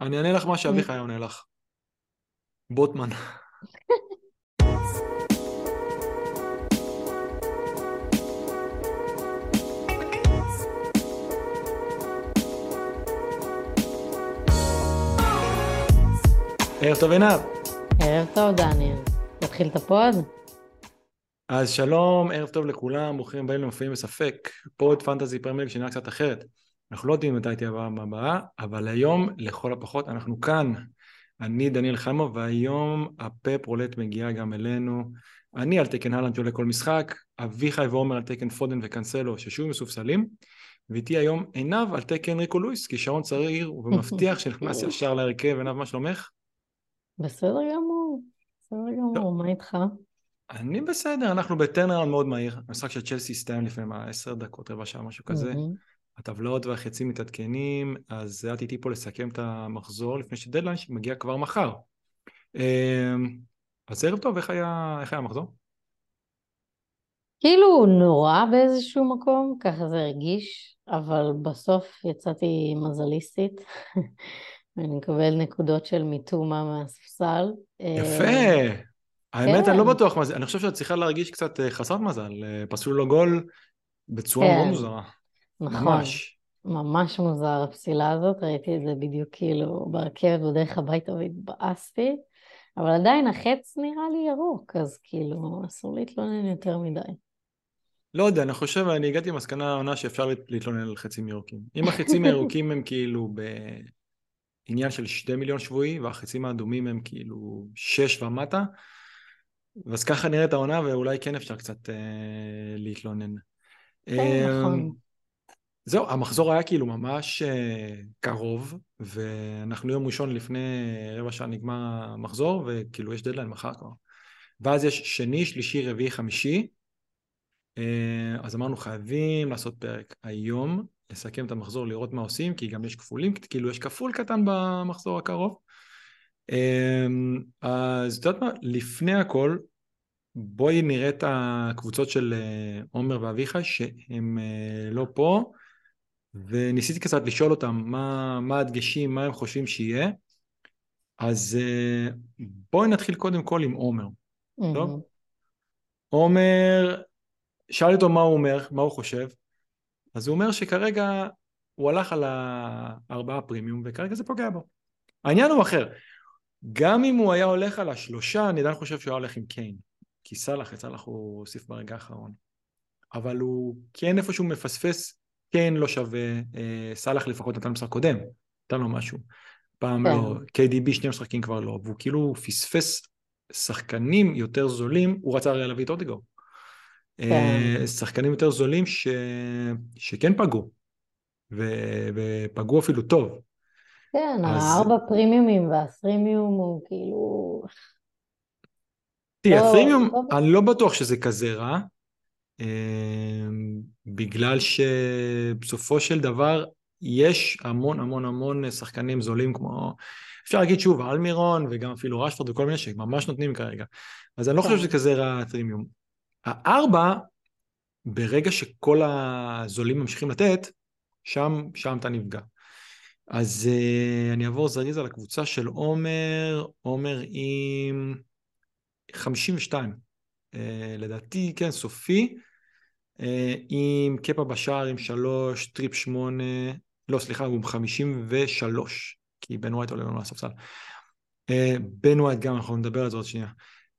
אני אענה לך מה שאביחי עונה לך. בוטמן. ערב טוב עינב. ערב טוב, דניאל. נתחיל את ה pod? אז שלום, ערב טוב לכולם, ברוכים הבאים למופיעים בספק. pod fantasy premier שנראה קצת אחרת. אנחנו לא יודעים מתי תהיה הבאה הבאה, אבל היום, לכל הפחות, אנחנו כאן. אני דניאל חיימוב, והיום הפפ רולט מגיעה גם אלינו. אני על תקן הלנד שעולה כל משחק, אביחי ועומר על תקן פודן וקנסלו ששוב מסופסלים, ואיתי היום עינב על תקן ריקו לואיס, כישרון צעיר ומבטיח שנכנס ישר להרכב. עינב, מה שלומך? בסדר גמור, בסדר גמור, מה איתך? אני בסדר, אנחנו בטרנראונד מאוד מהיר. המשחק של צ'לסי הסתיים לפני מה, עשר דקות, רבע שעה, משהו כזה. הטבלאות והחצים מתעדכנים, אז את איתי פה לסכם את המחזור לפני שדדליין שמגיע כבר מחר. אמ, אז ערב טוב, איך היה, איך היה המחזור? כאילו נורא באיזשהו מקום, ככה זה הרגיש, אבל בסוף יצאתי מזליסטית. אני מקבל נקודות של מיטומה מהספסל. יפה. האמת, כן. אני לא בטוח מה זה, אני חושב שאת צריכה להרגיש קצת אה, חסרת מזל. אה, פסלו לו גול בצורה כן. מאוד מוזרה. נכון. ממש. ממש מוזר הפסילה הזאת, ראיתי את זה בדיוק כאילו ברכבת בדרך הביתה והתבאסתי, אבל עדיין החץ נראה לי ירוק, אז כאילו אסור להתלונן יותר מדי. לא יודע, אני חושב, אני הגעתי למסקנה העונה שאפשר להתלונן על חצים ירוקים. אם החצים הירוקים הם כאילו בעניין של שתי מיליון שבועי, והחצים האדומים הם כאילו שש ומטה, אז ככה נראית העונה, ואולי כן אפשר קצת אה, להתלונן. כן, נכון. זהו, המחזור היה כאילו ממש uh, קרוב, ואנחנו יום ראשון לפני רבע שעה נגמר המחזור, וכאילו יש דדליין מחר כבר. ואז יש שני, שלישי, רביעי, חמישי. Uh, אז אמרנו חייבים לעשות פרק היום, לסכם את המחזור, לראות מה עושים, כי גם יש כפולים, כאילו יש כפול קטן במחזור הקרוב. Uh, אז את יודעת מה, לפני הכל, בואי נראה את הקבוצות של עומר ואביחי, שהם לא פה. וניסיתי קצת לשאול אותם מה, מה הדגשים, מה הם חושבים שיהיה. אז uh, בואי נתחיל קודם כל עם עומר, mm-hmm. טוב? עומר, שאל אותו מה הוא אומר, מה הוא חושב, אז הוא אומר שכרגע הוא הלך על הארבעה פרימיום וכרגע זה פוגע בו. העניין הוא אחר, גם אם הוא היה הולך על השלושה, אני עדיין חושב שהוא היה הולך עם קיין, כי סאלח, את סאלח הוא הוסיף ברגע האחרון. אבל הוא כן איפשהו מפספס כן לא שווה, אה, סאלח לפחות נתן משחק קודם, נתן לו משהו. פעם כן. לא, KDB שני משחקים כבר לא, והוא כאילו פספס שחקנים יותר זולים, הוא רצה הרי להביא את אודיגו. כן. אה, שחקנים יותר זולים ש... שכן פגעו, ו... ופגעו אפילו טוב. כן, אז... הארבע פרימיומים והפרימיום הוא כאילו... תראי, לא, הפרימיום, לא... אני לא בטוח שזה כזה רע, אמ, בגלל שבסופו של דבר יש המון המון המון שחקנים זולים כמו, אפשר להגיד שוב, אלמירון וגם אפילו רשפורד וכל מיני שממש נותנים כרגע. אז אני לא חושב כן. שזה כזה רע three premium. הארבע, ברגע שכל הזולים ממשיכים לתת, שם, שם אתה נפגע. אז uh, אני אעבור זריז על הקבוצה של עומר, עומר עם 52. Uh, לדעתי, כן, סופי. אה, עם קפה בשער עם שלוש, טריפ שמונה, לא סליחה, הוא עם חמישים ושלוש, כי בן ווייט עולה לנו לספסל. אה, בן ווייט גם, אנחנו נדבר על זה עוד שנייה.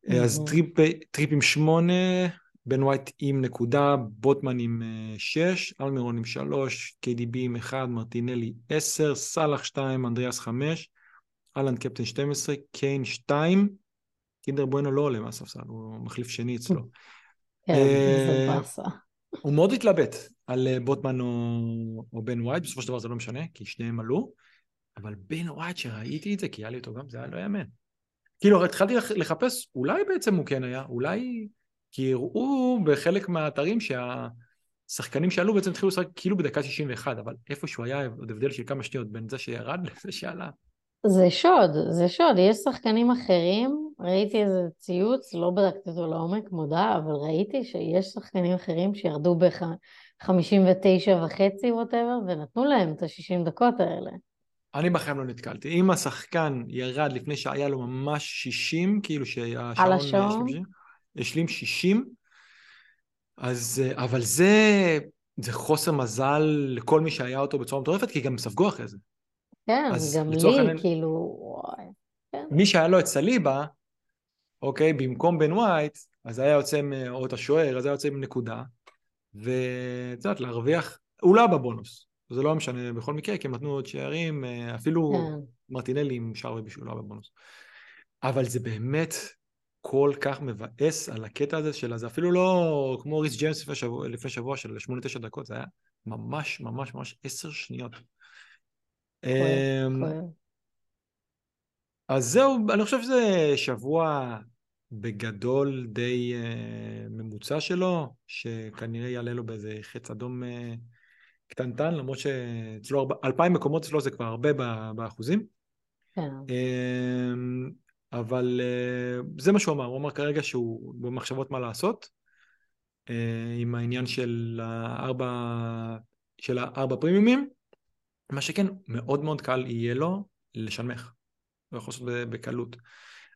אה, אז טריפ, טריפ עם שמונה, בן ווייט עם נקודה, בוטמן עם שש, אלמירון עם שלוש, KDB עם אחד, מרטינלי עשר, סאלח שתיים, אנדריאס חמש, הולנד קפטן 12, קיין שתיים, קינדר בואנו לא עולה מהספסל, הוא מחליף שני אצלו. כן, זה באסה. הוא מאוד התלבט על אה, בוטמן או, או בן ווייט, בסופו של דבר זה לא משנה, כי שניהם עלו, אבל בן ווייט, שראיתי את זה, כי היה לי אותו גם, זה היה לא יאמן. כאילו, התחלתי לחפש, אולי בעצם הוא כן היה, אולי... כי הראו בחלק מהאתרים שהשחקנים שעלו בעצם התחילו לשחק כאילו בדקה 61, אבל איפשהו היה עוד הבדל של כמה שניות בין זה שירד לזה שעלה. זה שוד, זה שוד. יש שחקנים אחרים, ראיתי איזה ציוץ, לא בדקתי אותו לעומק, מודה, אבל ראיתי שיש שחקנים אחרים שירדו ב-59 וחצי, ווטאבר, ונתנו להם את ה-60 דקות האלה. אני בחיים לא נתקלתי. אם השחקן ירד לפני שהיה לו ממש 60, כאילו שהשעון... על השעון? השלים 60, אז... אבל זה, זה חוסר מזל לכל מי שהיה אותו בצורה מטורפת, כי גם ספגו אחרי זה. כן, גם לי, אני... כאילו... כן. מי שהיה לו את סליבה, אוקיי, במקום בן ווייט, אז היה יוצא, או את השוער, אז היה יוצא עם נקודה, ואת יודעת, להרוויח, הוא לא היה בבונוס, זה לא משנה בכל מקרה, כי הם נתנו עוד שערים, אה, אפילו כן. מרטינלי עם שער ובישול לא היה בבונוס. אבל זה באמת כל כך מבאס על הקטע הזה של, זה אפילו לא כמו ריס ג'יימס לפני שבוע, לפני שבוע של 8-9 דקות, זה היה ממש ממש ממש 10 שניות. אז זהו, אני חושב שזה שבוע בגדול די uh, ממוצע שלו, שכנראה יעלה לו באיזה חץ אדום uh, קטנטן, למרות שאצלו אלפיים מקומות אצלו זה כבר הרבה באחוזים. כן. Uh, אבל uh, זה מה שהוא אמר, הוא אמר כרגע שהוא במחשבות מה לעשות, uh, עם העניין של הארבע, של הארבע פרימיומים, מה שכן, מאוד מאוד קל יהיה לו לשנמך. הוא יכול לעשות בקלות.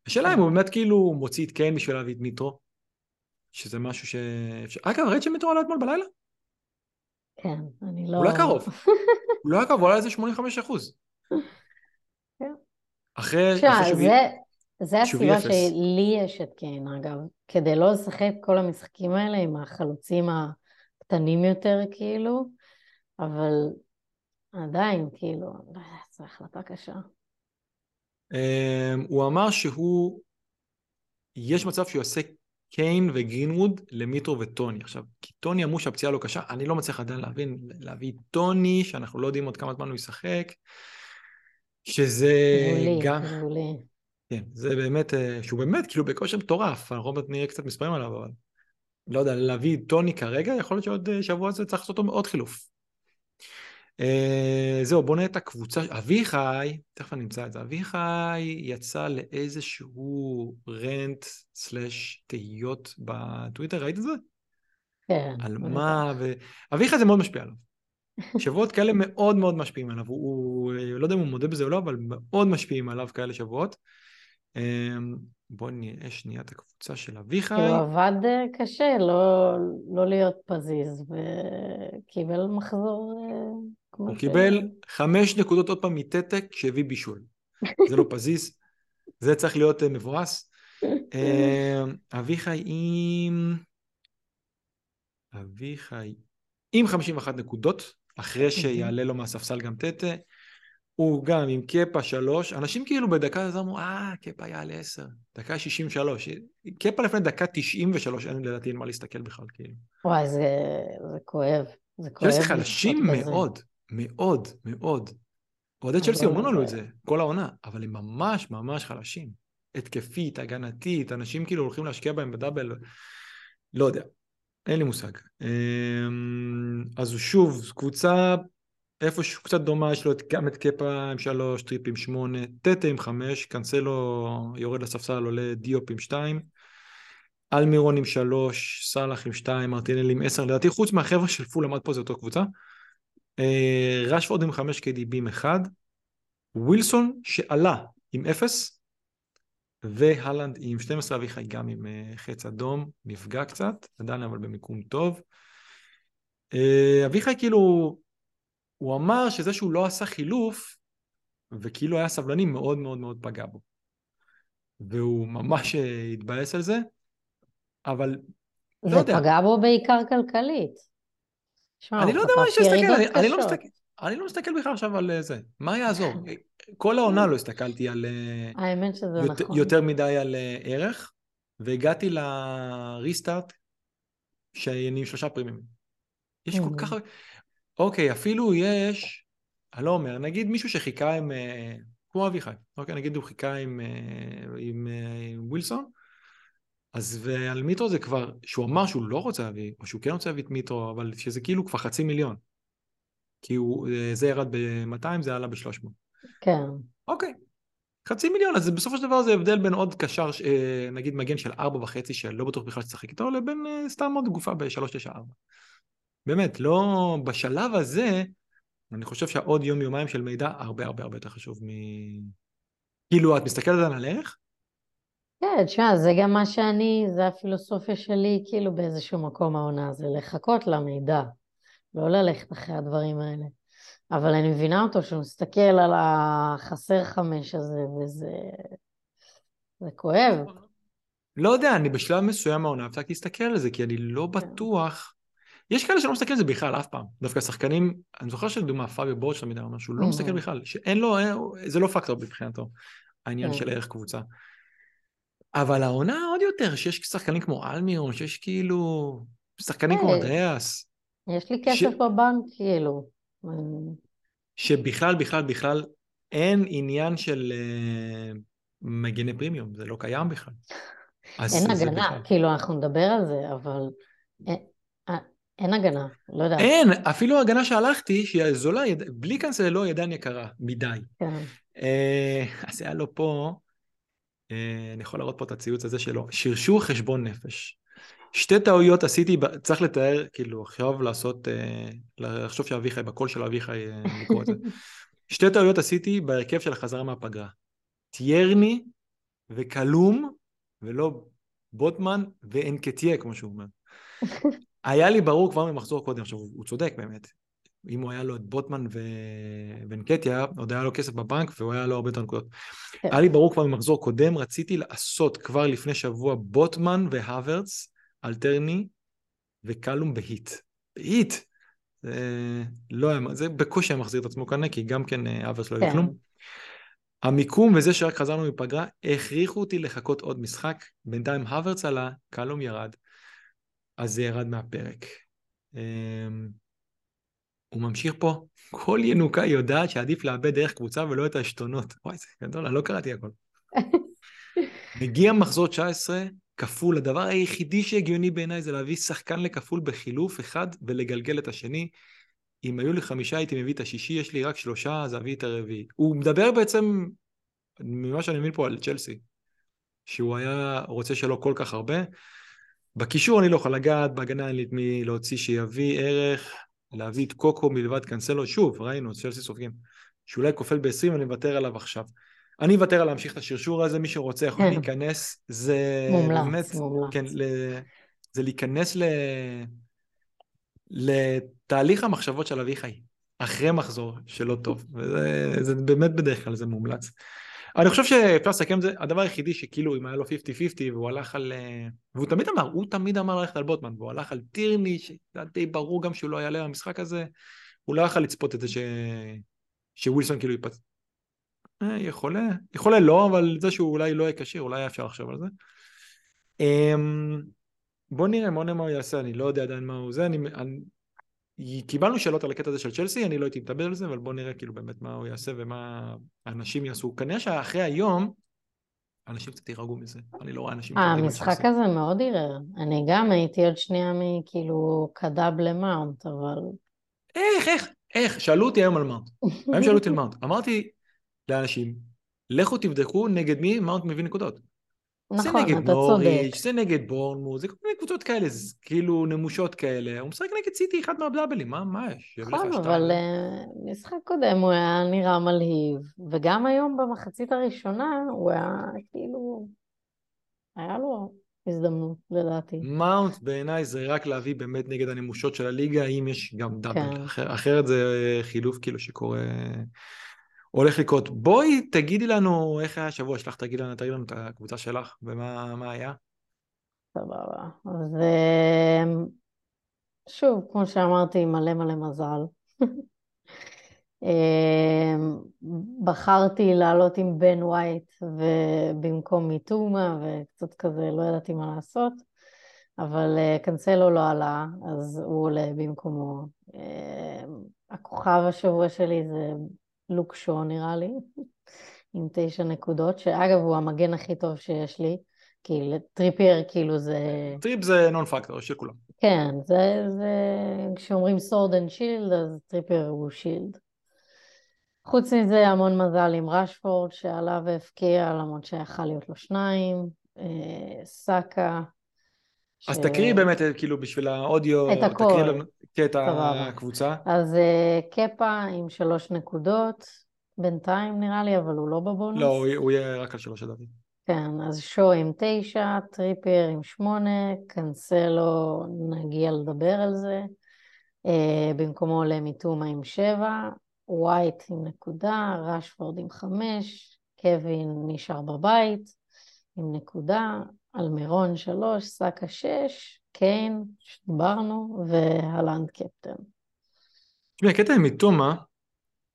השאלה אם הוא באמת כאילו מוציא את קיין בשביל להביא את מיטרו, שזה משהו ש... אגב, ראית שמיטרו עלה אתמול בלילה? כן, אני לא... הוא לא קרוב. הוא לא קרוב, הוא עלה איזה 85 אחוז. כן. אחרי... זה... זה הסיבה שלי יש את קיין, אגב, כדי לא לשחק כל המשחקים האלה עם החלוצים הקטנים יותר, כאילו, אבל עדיין, כאילו, לא זו החלטה קשה. אמ, הוא אמר שהוא, יש מצב שהוא יעשה קיין וגרינווד למיטרו וטוני. עכשיו, כי טוני אמרו שהפציעה לא קשה, אני לא מצליח עדיין להבין, להביא טוני, שאנחנו לא יודעים עוד כמה זמן הוא ישחק, שזה מעולי, גם... מעולי. כן, זה באמת, אה, שהוא באמת כאילו בכושר מטורף, אנחנו עוד נראה קצת מספרים עליו, אבל לא יודע, להביא טוני כרגע, יכול להיות שעוד אה, שבוע זה צריך לעשות אותו עוד חילוף. Uh, זהו, בוא נראה את הקבוצה, אביחי, תכף אני אמצא את זה, אביחי יצא לאיזשהו רנט סלאש תהיות בטוויטר, ראית את זה? כן. על מה, ו... אביחי זה מאוד משפיע עליו. שבועות כאלה מאוד מאוד משפיעים עליו, הוא, הוא, לא יודע אם הוא מודה בזה או לא, אבל מאוד משפיעים עליו כאלה שבועות. אמ, בואו נראה שנייה את הקבוצה של אביחי. הוא עבד אה, קשה לא, לא להיות פזיז, וקיבל מחזור אה, הוא. הוא קיבל חמש נקודות עוד פעם מטטק שהביא בישול. זה לא פזיז, זה צריך להיות אה, מבואס. אמ, אביחי עם... אביחי עם 51 נקודות, אחרי שיעלה לו מהספסל גם טטה. הוא גם עם קפה שלוש, אנשים כאילו בדקה הזו אמרו, אה, קפה יעלה עשר, דקה שישים ושלוש. קפה לפני דקה תשעים ושלוש, אין לדעתי אין מה להסתכל בכלל, כאילו. וואי, זה, זה כואב. זה כואב. צ'לסי חלשים מאוד, מאוד, מאוד. אוהדי צ'לסי אומרים לנו את זה כל העונה, אבל הם ממש ממש חלשים. התקפית, הגנתית, אנשים כאילו הולכים להשקיע בהם ב double, לא יודע, אין לי מושג. אמ, אז שוב, קבוצה איפשהו קצת דומה, יש לו גם את קפה עם שלוש, טריפ עם שמונה, טטה עם חמש, קנסלו יורד לספסל, עולה דיופ עם שתיים, אלמירון עם שלוש, סאלח עם שתיים, מרטינלי עם עשר, לדעתי חוץ מהחבר'ה של פולהאם פה זה אותו קבוצה. אה, רשפורד עם חמש KDB עם אחד, ווילסון שעלה עם אפס, והלנד עם 12, אביחי גם עם אה, חץ אדום, נפגע קצת, עדיין אבל במיקום טוב. אה, אביחי כאילו הוא אמר שזה שהוא לא עשה חילוף, וכאילו היה סבלני, מאוד מאוד מאוד פגע בו. והוא ממש התבאס על זה, אבל לא יודע. זה פגע בו בעיקר כלכלית. אני לא יודע מה יש להסתכל, אני לא מסתכל. אני לא מסתכל בכלל עכשיו על אה, זה. מה יעזור? כל העונה לא הסתכלתי על... אה, האמת שזה נכון. יותר מדי על ערך, והגעתי לריסטארט שאני עם שלושה פרימים. יש כל כך... אוקיי, אפילו יש, אני לא אומר, נגיד מישהו שחיכה עם, אה, כמו אביחי, אוקיי, נגיד הוא חיכה עם, אה, עם, אה, עם ווילסון, אז ועל מיטרו זה כבר, שהוא אמר שהוא לא רוצה להביא, או שהוא כן רוצה להביא את מיטרו, אבל שזה כאילו כבר חצי מיליון. כי הוא, זה ירד ב-200, זה עלה ב-300. כן. אוקיי, חצי מיליון, אז בסופו של דבר זה הבדל בין עוד קשר, נגיד מגן של ארבע וחצי, שלא בטוח בכלל שתשחק איתו, לבין סתם עוד גופה ב-394. באמת, לא, בשלב הזה, אני חושב שהעוד יום יומיים של מידע הרבה הרבה הרבה יותר חשוב מ... כאילו, את מסתכלת על הערך? כן, תשמע, זה גם מה שאני, זה הפילוסופיה שלי, כאילו באיזשהו מקום העונה, זה לחכות למידע, לא ללכת אחרי הדברים האלה. אבל אני מבינה אותו שהוא מסתכל על החסר חמש הזה, וזה זה כואב. לא יודע, אני בשלב מסוים מהעונה הפסקתי להסתכל על זה, כי אני לא כן. בטוח... יש כאלה שלא מסתכלים על זה בכלל, אף פעם. דווקא שחקנים, אני זוכר שלדוגמה פאביו בורד של המידע, שהוא לא מסתכל בכלל, שאין לו, זה לא פקטור מבחינתו, העניין כן. של ערך קבוצה. אבל העונה עוד יותר, שיש שחקנים כמו אלמיון, שיש כאילו, שחקנים כמו אנדריאס. יש לי כסף בבנק, כאילו. שבכלל, בכלל, בכלל, אין עניין של uh, מגני פרימיום, זה לא קיים בכלל. אין הגנה, בכלל... כאילו, אנחנו נדבר על זה, אבל אין, אה, אין הגנה, לא יודעת. אין, אפילו הגנה שהלכתי, שהיא זולה, יד... בלי קאנסלו ידן יקרה, מדי. כן. Uh, אז היה לו פה, uh, אני יכול להראות פה את הציוץ הזה שלו, שרשור חשבון נפש. שתי טעויות עשיתי, צריך לתאר, כאילו, עכשיו לעשות, אה, לחשוב שאביחי, בקול של אביחי אה, לקרוא את זה. שתי טעויות עשיתי בהרכב של החזרה מהפגרה. טיירני וקלום, ולא בוטמן ואנקטיה, כמו שהוא אומר. היה לי ברור כבר ממחזור קודם, עכשיו הוא צודק באמת. אם הוא היה לו את בוטמן ו... ואנקטיה, עוד היה לו כסף בבנק והוא היה לו הרבה יותר נקודות. כן. היה לי ברור כבר ממחזור קודם, רציתי לעשות כבר לפני שבוע בוטמן והוורץ, אלטרני וקלום בהיט. בהיט! זה לא היה, זה בקושי היה מחזיר את עצמו כאן, כי גם כן אה, אברס לא היה כן. כלום. המיקום וזה שרק חזרנו מפגרה, הכריחו אותי לחכות עוד משחק. בינתיים הוורץ עלה, קלום ירד, אז זה ירד מהפרק. הוא ממשיך פה, כל ינוקה יודעת שעדיף לאבד דרך קבוצה ולא את העשתונות. וואי, זה גדול, אני לא קראתי הכל. מגיע מחזור 19, כפול, הדבר היחידי שהגיוני בעיניי זה להביא שחקן לכפול בחילוף אחד ולגלגל את השני. אם היו לי חמישה הייתי מביא את השישי, יש לי רק שלושה, אז אביא את הרביעי. הוא מדבר בעצם, ממה שאני מבין פה, על צ'לסי, שהוא היה רוצה שלא כל כך הרבה. בקישור אני לא יכול לגעת, בהגנה אין לי את מי להוציא שיביא ערך, להביא את קוקו מלבד קנסלו, שוב, ראינו, צ'לסי סופגים. שאולי כופל ב-20, אני מוותר עליו עכשיו. אני אוותר על להמשיך את השרשור הזה, מי שרוצה יכול כן. להיכנס, זה מומלץ, באמת, מומלץ. כן, ל, זה להיכנס ל, לתהליך המחשבות של אביחי, אחרי מחזור שלא טוב, וזה באמת בדרך כלל זה מומלץ. אני חושב שאפשר לסכם את זה, הדבר היחידי שכאילו אם היה לו 50-50 והוא הלך על... והוא תמיד אמר, הוא תמיד אמר ללכת על בוטמן, והוא הלך על טירני, שזה די ברור גם שהוא לא יעלה במשחק הזה, הוא לא יכול לצפות את זה ש... שווילסון כאילו ייפצע. אה, יכולה, יכולה לא, אבל זה שהוא אולי לא יהיה כשיר, אולי אפשר לחשוב על זה. אמ, בוא נראה מה הוא יעשה, אני לא יודע עדיין מה הוא זה, אני, אני, קיבלנו שאלות על הקטע הזה של צ'לסי, אני לא הייתי מדבר על זה, אבל בוא נראה כאילו באמת מה הוא יעשה ומה האנשים יעשו. כנראה שאחרי היום, אנשים קצת יירגעו מזה, אני לא רואה אנשים... המשחק הזה מאוד ערער. אני גם הייתי עוד שנייה מכאילו קדאב למאונט, אבל... איך, איך, איך? שאלו אותי היום על מאונט. היום שאלו אותי על מאונט. אמרתי, לאנשים, לכו תבדקו נגד מי מאונט מביא נקודות. נכון, אתה צודק. זה נגד נוריץ', זה נגד בורנמוט, זה כל מיני קבוצות כאלה, כאילו נמושות כאלה. הוא משחק נגד סיטי אחד מהדאבלים, מה, מה יש? נכון, אבל uh, משחק קודם הוא היה נראה מלהיב, וגם היום במחצית הראשונה הוא היה כאילו, היה לו הזדמנות לדעתי. מאונט בעיניי זה רק להביא באמת נגד הנמושות של הליגה, אם יש גם דאבל. כן. אחר, אחרת זה חילוף כאילו שקורה... הולך לקרות. בואי תגידי לנו איך היה השבוע שלך, תגידי לנו, תגידי לנו את הקבוצה שלך ומה היה. סבבה. אז אמ, שוב, כמו שאמרתי, מלא מלא מזל. אמ, בחרתי לעלות עם בן ווייט ובמקום מיטומה וקצת כזה לא ידעתי מה לעשות, אבל אה, קנסלו לא עלה, אז הוא עולה במקומו. הכוכב השבוע שלי זה לוק שו נראה לי, עם תשע נקודות, שאגב הוא המגן הכי טוב שיש לי, כי טריפייר כאילו זה... טריפ זה non factor של כולם. כן, זה, זה... כשאומרים sword and shield, אז טריפייר הוא shield. חוץ מזה המון מזל עם רשפורד שעלה והבקיע, למרות שיכל להיות לו שניים, אה, סאקה, אז תקריאי באמת, כאילו, בשביל האודיו, את הכל. תקריאי לנו את הקבוצה. אז קפה עם שלוש נקודות, בינתיים נראה לי, אבל הוא לא בבונוס. לא, הוא, הוא יהיה רק על שלוש לדעתי. כן, אז שו עם תשע, טריפר עם שמונה, קנסלו, נגיע לדבר על זה. Uh, במקומו עולה מיטומה עם שבע, ווייט עם נקודה, רשפורד עם חמש, קווין נשאר בבית עם נקודה, אלמירון שלוש, סאקה שש, קיין, שדיברנו, והלנד קפטן. תשמעי, הקטע עם מיטומה,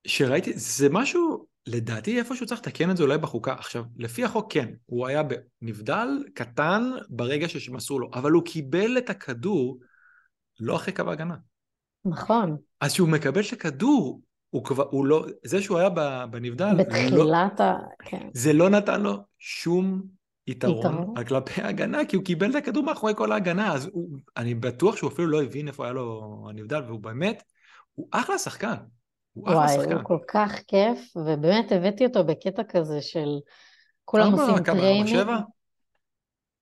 שראיתי, זה משהו, לדעתי איפשהו צריך לתקן את זה אולי בחוקה. עכשיו, לפי החוק כן, הוא היה נבדל קטן ברגע שמסרו לו, אבל הוא קיבל את הכדור לא אחרי קו ההגנה. נכון. אז כשהוא מקבל את הכדור, הוא כבר, הוא לא, זה שהוא היה בנבדל, לא- בתחילת לא, ה... כן. זה לא נתן לו שום יתרון, יתרון על כלפי ההגנה, כי הוא קיבל את הכדור מאחורי כל ההגנה, אז הוא, אני בטוח שהוא אפילו לא הבין איפה היה לו הנבדל, והוא באמת, הוא אחלה שחקן. הוא אחלה וואי, שחקן. הוא כל כך כיף, ובאמת הבאתי אותו בקטע כזה של כולם ארבע, עושים כמה, טריינים. ארבע שבע?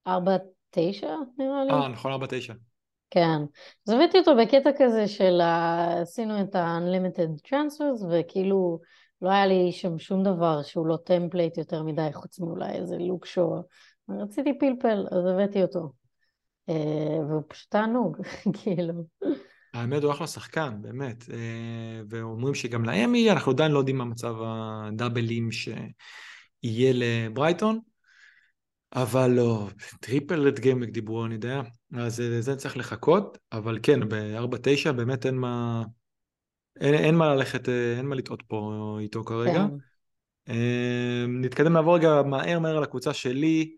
ארבע תשע נראה לי. אה, נכון, ארבע תשע. כן. אז הבאתי אותו בקטע כזה של עשינו את ה-unlimited transfers, וכאילו לא היה לי שם שום דבר שהוא לא template יותר מדי, חוץ מאולי איזה לוק שואו. רציתי פלפל, אז הבאתי אותו. אה, והוא פשוט תענוג, כאילו. האמת הוא אחלה שחקן, באמת. אה, ואומרים שגם להם יהיה, אנחנו עדיין לא יודעים מה מצב הדאבלים שיהיה לברייטון, אבל לא, triple game week דיברו, אני יודע, אז אה, זה צריך לחכות, אבל כן, ב-4-9 באמת אין מה, אין, אין מה ללכת, אה, אין מה לטעות פה איתו כרגע. כן. נתקדם לעבור רגע מהר מהר על הקבוצה שלי.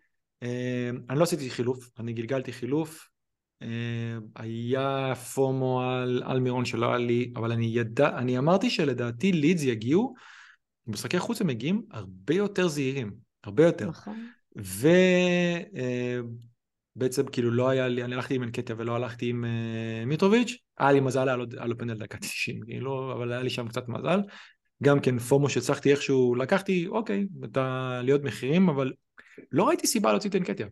אני לא עשיתי חילוף, אני גלגלתי חילוף. היה פומו על, על מירון שלא היה לי, אבל אני ידע, אני אמרתי שלדעתי לידס יגיעו, משחקי חוץ הם מגיעים הרבה יותר זהירים, הרבה יותר. נכון. ובעצם כאילו לא היה לי, אני הלכתי עם אנקטיה ולא הלכתי עם uh, מיטרוביץ', היה לי מזל, היה לו, היה לו פנדל דקה 90, כאילו, אבל היה לי שם קצת מזל. גם כן פומו שהצלחתי איכשהו, לקחתי, אוקיי, את העליות מחירים, אבל לא ראיתי סיבה להוציא את אנקטיה.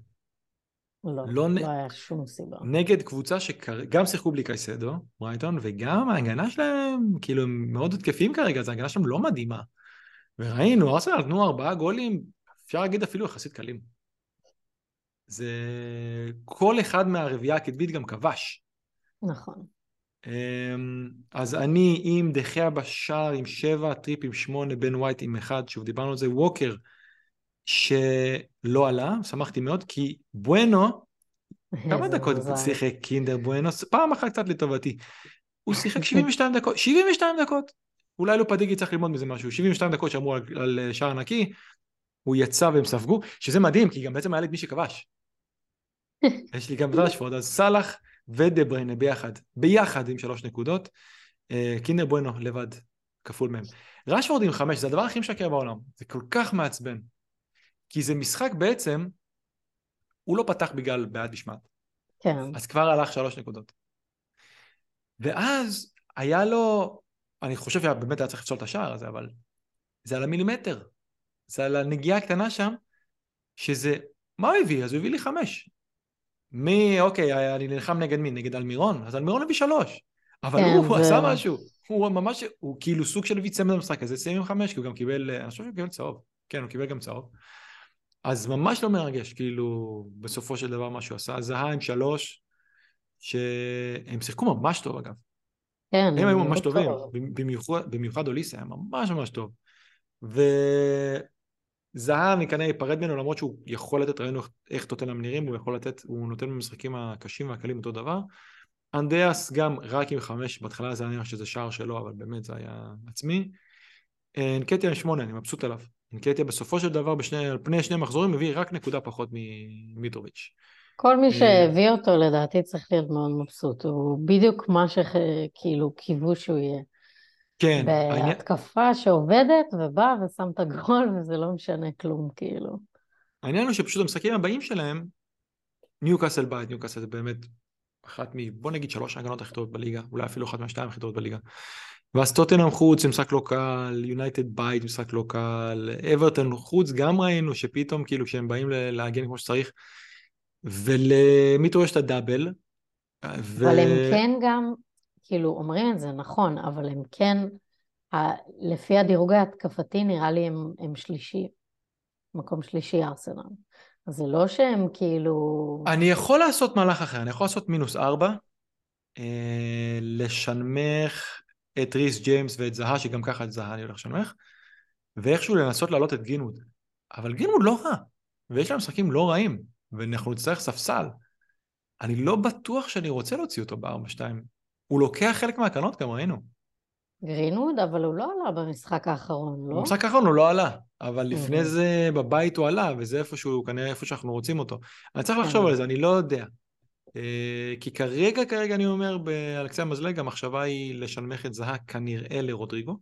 לא, לא, לא היה שום סיבה. נגד קבוצה שגם שיחקו בלי קייסדו, ברייטון, וגם ההגנה שלהם, כאילו, הם מאוד התקפיים כרגע, אז ההגנה שלהם לא מדהימה. וראינו, ארסנל נתנו ארבעה גולים, אפשר להגיד אפילו יחסית קלים. זה... כל אחד מהרביעייה הקדמית גם כבש. נכון. אמ, אז אני עם דחאה בשער עם שבע, טריפ עם שמונה, בן ווייט עם אחד, שוב דיברנו על זה, ווקר שלא עלה, שמחתי מאוד, כי בואנו, כמה דקות שיחק קינדר בואנו? פעם אחת קצת לטובתי. הוא שיחק 72 דקות, 72 דקות. אולי לא פדיגי צריך ללמוד מזה משהו, 72 דקות שאמרו על, על שער נקי, הוא יצא והם ספגו, שזה מדהים, כי גם בעצם היה לי מי שכבש. יש לי גם את רשפורד, אז סאלח ודה בריינה ביחד, ביחד עם שלוש נקודות, אה, קינדר בואנו לבד, כפול מהם. רשפורד עם חמש, זה הדבר הכי משקר בעולם, זה כל כך מעצבן. כי זה משחק בעצם, הוא לא פתח בגלל בעד משמעת. כן. אז כבר הלך שלוש נקודות. ואז היה לו, אני חושב שבאמת היה צריך לפסול את השער הזה, אבל זה על המילימטר. זה על הנגיעה הקטנה שם, שזה, מה הוא הביא? אז הוא הביא לי חמש. מי, אוקיי, אני נלחם נגד מי? נגד אלמירון? אז אלמירון הביא שלוש. אבל כן, הוא, הוא עשה משהו. הוא ממש, הוא כאילו סוג של הביא צמד במשחק הזה, סיים עם חמש, כי הוא גם קיבל, אני חושב שהוא קיבל צהוב. כן, הוא קיבל גם צהוב. אז ממש לא מרגש, כאילו, בסופו של דבר מה שהוא עשה. זהה עם שלוש, שהם שיחקו ממש טוב אגב. כן, הם היו ממש טובים, במיוחד, במיוחד אוליסה היה ממש ממש טוב. וזהה אני כנראה ייפרד ממנו למרות שהוא יכול לתת, ראינו איך טוטנאם נראים, הוא יכול לתת, הוא נותן במשחקים הקשים והקלים אותו דבר. אנדריאס גם רק עם חמש, בהתחלה זה היה נראה שזה שער שלו, אבל באמת זה היה עצמי. אנקטיה עם שמונה, אני מבסוט עליו. אנקטיה בסופו של דבר בשני, על פני שני מחזורים הביא רק נקודה פחות ממיטרוביץ'. כל מי שהביא אותו לדעתי צריך להיות מאוד מבסוט, הוא בדיוק מה שכאילו קיוו שהוא יהיה. כן. בהתקפה. שעובדת ובאה ושם את הגול וזה לא משנה כלום כאילו. העניין הוא שפשוט המשחקים הבאים שלהם, ניוקאסל בית, ניוקאסל זה באמת אחת מ... בוא נגיד שלוש ההגנות הכי טובות בליגה, אולי אפילו אחת מהשתיים הכי טובות בליגה. ואז טוטנאם חוץ, משחק לא קל, יונייטד בית, משחק לא קל, אברטון חוץ, גם ראינו שפתאום כאילו כשהם באים להגן כמו שצריך, ולמיטו יש את הדאבל. ו... אבל הם כן גם, כאילו, אומרים את זה נכון, אבל הם כן, לפי הדירוג ההתקפתי נראה לי הם, הם שלישי, מקום שלישי ארסנל. אז זה לא שהם כאילו... אני יכול לעשות מהלך אחר, אני יכול לעשות מינוס ארבע, אה, לשנמך את ריס ג'יימס ואת זהה, שגם ככה את זהה אני הולך לשנמך, ואיכשהו לנסות להעלות את גינווד. אבל גינווד לא רע, ויש להם משחקים לא רעים, ואנחנו נצטרך ספסל. אני לא בטוח שאני רוצה להוציא אותו ב-4-2. הוא לוקח חלק מהקרנות, גם ראינו. גרינווד, אבל הוא לא עלה במשחק האחרון, לא? במשחק האחרון הוא לא עלה, אבל לפני זה בבית הוא עלה, וזה איפשהו, כנראה איפה שאנחנו רוצים אותו. אני צריך לחשוב על זה, אני לא יודע. אה, כי כרגע, כרגע אני אומר, על קצה המזלג, המחשבה היא לשנמך את זהה כנראה לרודריגו,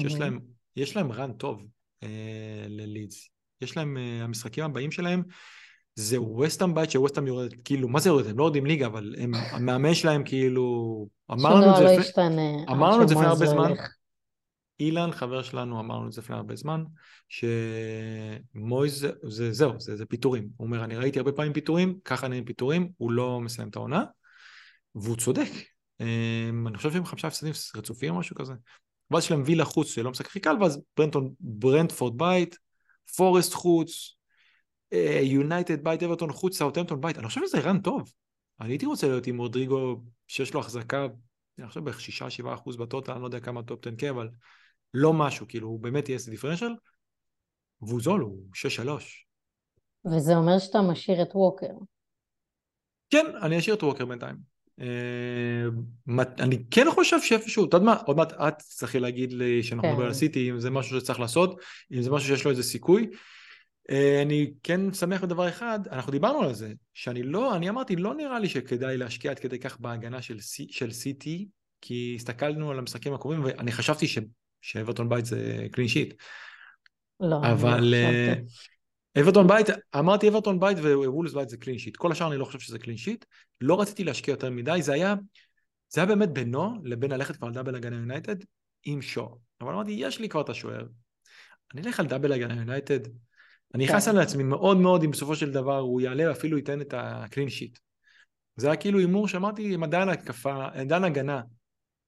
שיש להם, יש להם רן טוב אה, ללידס. יש להם, אה, המשחקים הבאים שלהם, זה ווסטהאם בית שווסטהאם יורדת, כאילו, מה זה יורדת? הם לא יורדים ליגה, אבל הם, המאמן שלהם כאילו... אמרנו את זה, לא ישתנה, אמרנו את זה לפני הרבה זמן. אילן, חבר שלנו, אמרנו את זה לפני הרבה זמן, שמויז, זה, זהו, זה, זה פיטורים. הוא אומר, אני ראיתי הרבה פעמים פיטורים, ככה נראים פיטורים, הוא לא מסיים את העונה, והוא צודק. אמ, אני חושב שהם חמישה הפסדים רצופים או משהו כזה. ואז יש להם וילה חוץ שלא משחק הכי קל, ואז ברנטון, ברנטפורד בית, פורסט חוץ, יונייטד בית, אברטון חוץ, סאוטמפטון בית. אני חושב שזה run טוב. אני הייתי רוצה להיות עם רודריגו, שיש לו החזקה, אני חושב בערך 6-7 אחוז ב total, אני לא יודע כמה top 10 אבל לא משהו, כאילו הוא באמת יהיה דיפרנציאל, והוא זול, הוא 6-3. וזה אומר שאתה משאיר את ווקר. כן, אני אשאיר את ווקר בינתיים. אה, אני כן חושב שאיפשהו, אתה יודע מה, עוד מעט תצטרכי להגיד לי שאנחנו כן. מדברים על סיטי, אם זה משהו שצריך לעשות, אם זה משהו שיש לו איזה סיכוי. אה, אני כן שמח בדבר אחד, אנחנו דיברנו על זה, שאני לא, אני אמרתי, לא נראה לי שכדאי להשקיע עד כדי כך בהגנה של, של סיטי, כי הסתכלנו על המשחקים הקרובים ואני חשבתי ש, שאברטון בית זה קלין שיט. לא, אבל לא אה, אברטון בית, אמרתי אברטון בית וולבס בית זה clean sheet. כל השאר אני לא חושב שזה clean sheet. לא רציתי להשקיע יותר מדי, זה היה, זה היה באמת בינו לבין ללכת כבר על double הגנה יונייטד עם שואו. אבל אמרתי, יש לי כבר את השוער. אני אלך על double הגנה יונייטד. אני נכנס כן. על עצמי מאוד מאוד אם בסופו של דבר הוא יעלה ואפילו ייתן את ה clean sheet. זה היה כאילו הימור שאמרתי עם עדיין התקפה, עדיין הגנה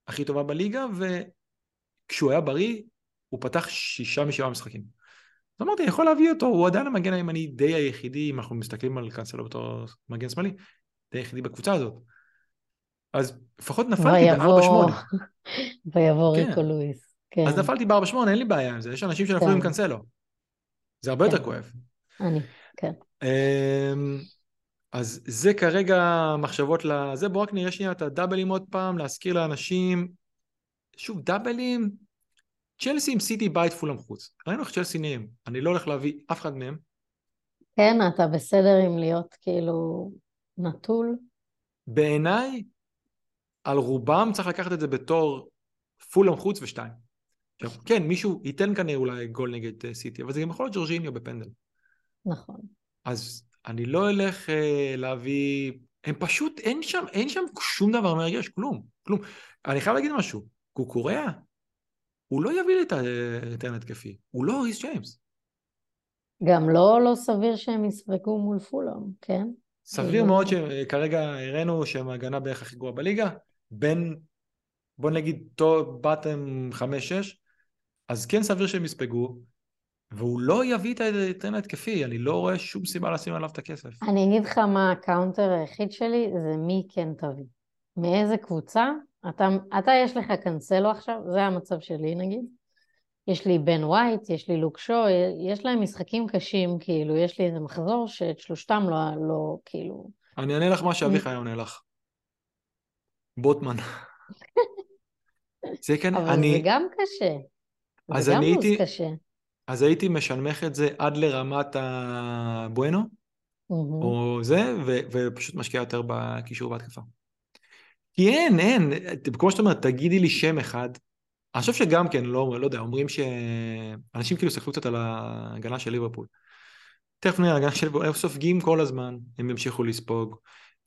הכי טובה בליגה, וכשהוא היה בריא, הוא פתח שישה משבעה משחקים. אז אמרתי, אני יכול להביא אותו, הוא עדיין המגן הימני די היחידי, אם אנחנו מסתכלים על קאנסלו בתור מגן שמאלי, די היחידי בקבוצה הזאת. אז לפחות נפלתי ב-4-8. ויבוא כן. ריקו לואיס. כן. אז נפלתי ב-4-8, אין לי בעיה עם זה, יש אנשים שנפלו כן. עם קאנסלו. זה הרבה כן. יותר כואב. אני, כן. אמ, אז זה כרגע מחשבות לזה, בואו רק נראה שנייה את הדאבלים עוד פעם, להזכיר לאנשים, שוב, דאבלים, צ'לסי עם סיטי בית פולאם חוץ. ראינו איך צ'לסי נהיים, אני לא הולך להביא אף אחד מהם. כן, אתה בסדר עם להיות כאילו נטול? בעיניי, על רובם צריך לקחת את זה בתור פולאם חוץ ושתיים. עכשיו, כן, מישהו ייתן כנראה אולי גול נגד אה, סיטי, אבל זה גם יכול להיות ג'ורג'יניו בפנדל. נכון. אז אני לא אלך uh, להביא... הם פשוט, אין שם, אין שם שום דבר מרגש, כלום, כלום. אני חייב להגיד משהו, קוקוריאה, הוא לא יביא לי את היתרון התקפי, הוא לא ריס ג'יימס. גם לא, לא סביר שהם יספגו מול פולאם, כן? סביר מאוד שכרגע הראינו שהם ההגנה בערך הכי גרועה בליגה, בין, בוא נגיד, טוב, bottom 5-6, אז כן סביר שהם יספגו, והוא לא יביא את היתרון ההתקפי, אני לא רואה שום סיבה לשים עליו את הכסף. אני אגיד לך מה ה counter היחיד שלי, זה מי כן תביא. מאיזה קבוצה? אתה, אתה יש לך קנסלו עכשיו, זה המצב שלי נגיד. יש לי בן ווייט, יש לי לוק שו, יש להם משחקים קשים, כאילו, יש לי איזה מחזור שאת שלושתם לא, לא כאילו... אני אענה לך מה שאביחי עונה לך. בוטמן. זה כן, אבל אני... זה גם קשה. אז גם הייתי... קשה. אז הייתי משנמך את זה עד לרמת הבואנו, mm-hmm. או זה, ו, ופשוט משקיע יותר בקישור בהתקפה. כי אין, אין, כמו שאתה אומר, תגידי לי שם אחד. אני חושב שגם כן, לא, לא יודע, אומרים שאנשים כאילו סתכלו קצת על ההגנה של ליברפול. תכף נראה, ההגנה של ליברפול, הם סופגים כל הזמן, הם ימשיכו לספוג.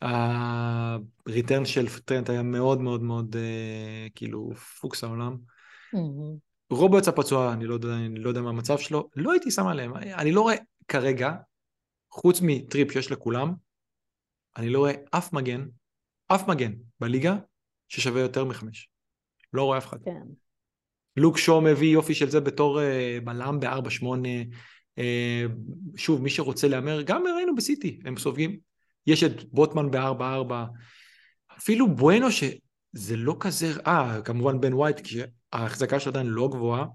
הריטרן של טרנט היה מאוד מאוד מאוד אה, כאילו פוקס העולם. Mm-hmm. רובו יצא פצוע, אני לא יודע, אני לא יודע מה המצב שלו, לא הייתי שם עליהם, אני לא רואה כרגע, חוץ מטריפ שיש לכולם, אני לא רואה אף מגן, אף מגן בליגה ששווה יותר מחמש. לא רואה אף אחד. כן. לוק שו מביא יופי של זה בתור uh, בלם ב-4-8. Uh, שוב, מי שרוצה להמר, גם ראינו בסיטי, הם סופגים. יש את בוטמן ב-4-4. אפילו בואנו שזה לא כזה, אה, כמובן בן ווייט, כי ההחזקה שלו עדיין לא גבוהה.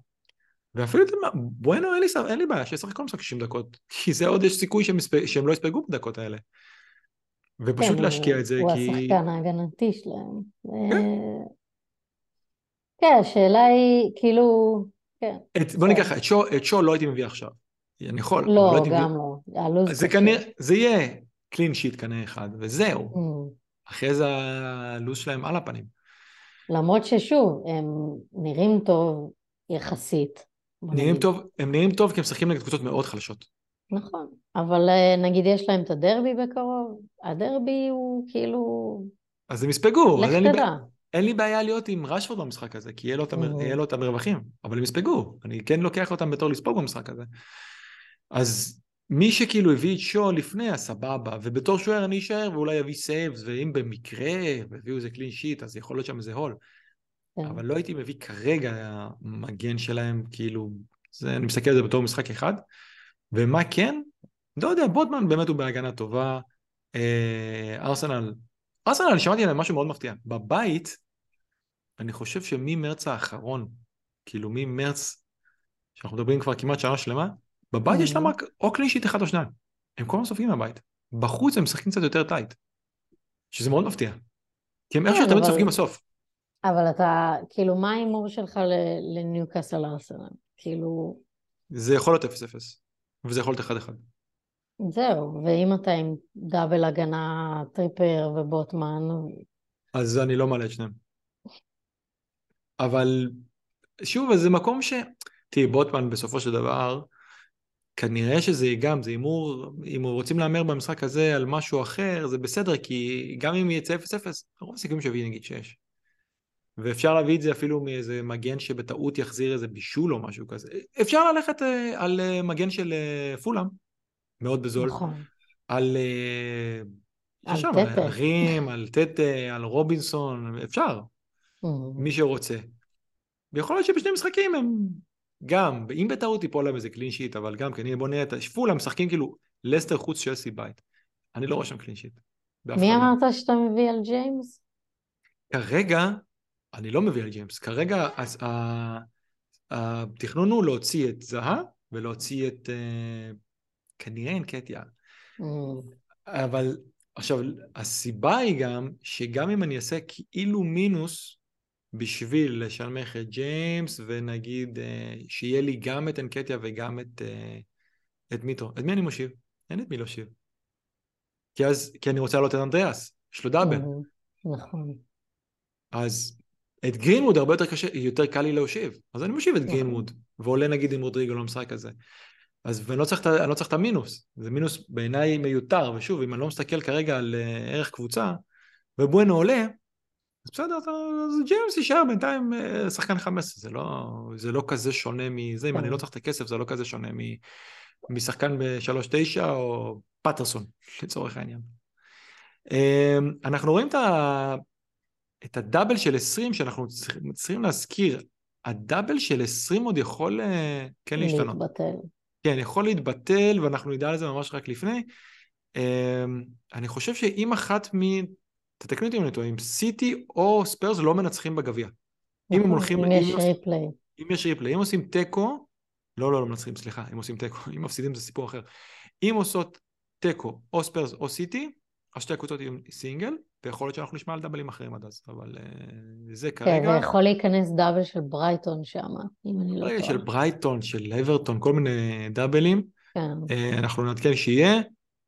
ואפילו, בואנו, אין לי, אין לי בעיה שישחק כל משחק 60 דקות, כי זה עוד יש סיכוי שהם, שהם לא יספגו בדקות האלה. ופשוט כן, להשקיע את זה, הוא כי... הוא השחקן ההגנתי שלהם. כן. כן, השאלה היא, כאילו, כן. את, בוא ניקח, את שו, את שו לא הייתי מביא עכשיו. אני יכול. לא, לא גם מביא... לא. הלו"ז זה כנראה, זה יהיה קלין שיט כנראה אחד, וזהו. Mm. אחרי זה הלו"ז שלהם על הפנים. למרות ששוב, הם נראים טוב יחסית. נראים טוב, הם נראים טוב כי הם משחקים נגד קבוצות מאוד חלשות. נכון, אבל אה, נגיד יש להם את הדרבי בקרוב, הדרבי הוא כאילו... אז הם יספגו. לך תדע. אין לי בעיה להיות עם רשפורד במשחק הזה, כי יהיה לו, את, המר... יהיה לו את המרווחים, אבל הם יספגו, אני כן לוקח אותם בתור לספוג במשחק הזה. אז מי שכאילו הביא את שואו לפני, אז סבבה, ובתור שוער אני אשאר ואולי יביא saves, ואם במקרה הביאו איזה clean sheet, אז יכול להיות שם איזה haul. כן. אבל לא הייתי מביא כרגע מגן שלהם, כאילו, זה, אני מסתכל על זה בתור משחק אחד. ומה כן? לא יודע, בוטמן באמת הוא בהגנה טובה. אה, ארסנל, ארסנל, שמעתי עליהם משהו מאוד מפתיע. בבית, אני חושב שממרץ האחרון, כאילו ממרץ, שאנחנו מדברים כבר כמעט שנה שלמה, בבית יש להם רק או כלי שיט אחד או שניים. הם כל הזמן סופגים מהבית. בחוץ הם משחקים קצת יותר טייט. שזה מאוד מפתיע. כי הם איכשהו כן, תמיד סופגים בסוף. אבל אתה, כאילו, מה ההימור שלך לניוקאסל ארסנל? כאילו... זה יכול להיות 0-0, וזה יכול להיות 1-1. זהו, ואם אתה עם דאבל הגנה, טריפר ובוטמן... אז אני לא מעלה את שניהם. אבל שוב, זה מקום ש... תראי, בוטמן בסופו של דבר, כנראה שזה גם, זה הימור, אם רוצים להמר במשחק הזה על משהו אחר, זה בסדר, כי גם אם יצא 0-0, רוב הסיכויים שיביא נגיד 6. ואפשר להביא את זה אפילו מאיזה מגן שבטעות יחזיר איזה בישול או משהו כזה. אפשר ללכת אה, על אה, מגן של אה, פולאם, מאוד בזול. נכון. על... על טטה. על רים, על טטה, על רובינסון, אפשר. מי שרוצה. ויכול להיות שבשני משחקים הם גם, אם בטעות ייפול להם איזה clean sheet, אבל גם כן, בוא נראה את פולאם משחקים כאילו לסטר חוץ צ'לסי בית. אני לא רואה שם clean sheet. מי לא. אמרת שאתה מביא על ג'יימס? כרגע אני לא מביא על ג'יימס. כרגע התכנון הוא להוציא את זהה ולהוציא את uh, כנראה אינקטיה. Mm. אבל עכשיו, הסיבה היא גם שגם אם אני אעשה כאילו מינוס בשביל לשלמך את ג'יימס ונגיד uh, שיהיה לי גם את אנקטיה וגם את, uh, את מיטרו, את מי אני מושיב? אין את מי להושיב. כי אז, כי אני רוצה להעלות את אנדריאס, יש לו דאבל. נכון. אז את גרינווד הרבה יותר קשה, יותר קל לי להושיב. אז אני מושיב את נכון. גרינווד, ועולה נגיד עם רודריגו למשחק הזה. אז ואני לא צריך, לא צריך את המינוס, זה מינוס בעיניי מיותר, ושוב, אם אני לא מסתכל כרגע על uh, ערך קבוצה, ובואנו עולה, אז בסדר, אז ג'יימס יישאר בינתיים uh, שחקן 15, זה לא, זה לא כזה שונה מזה, אם אני לא כן. צריך את הכסף, זה לא כזה שונה מ, משחקן ב-3-9 או פטרסון, לצורך העניין. אה, אנחנו רואים את ה... את ה double של 20 שאנחנו צריכים להזכיר, ה double של 20 עוד יכול אה, כן להשתנות. להתבטל. כן, יכול להתבטל, ואנחנו נדע על זה ממש רק לפני. אמ, אני חושב שאם אחת מ... תתקנו אותי אם אני טועה, אם סיטי או ספרס לא מנצחים בגביע. אם הם נכון, הולכים... אם יש replay. אם יש replay. אם עושים תיקו, לא, לא, לא מנצחים, סליחה, אם עושים תיקו, אם מפסידים זה סיפור אחר. אם עושות תיקו או ספרס או סיטי, אז שתי הקבוצות יהיו סינגל, ויכול להיות שאנחנו נשמע על double ים אחרים עד אז, אבל אה, זה כן, כרגע... כן, ויכול להיכנס double של ברייטון שם, אם אני לא טועה. של ברייטון, של אברטון, כל מיני double ים. כן. אה, אנחנו נעדכן שיהיה,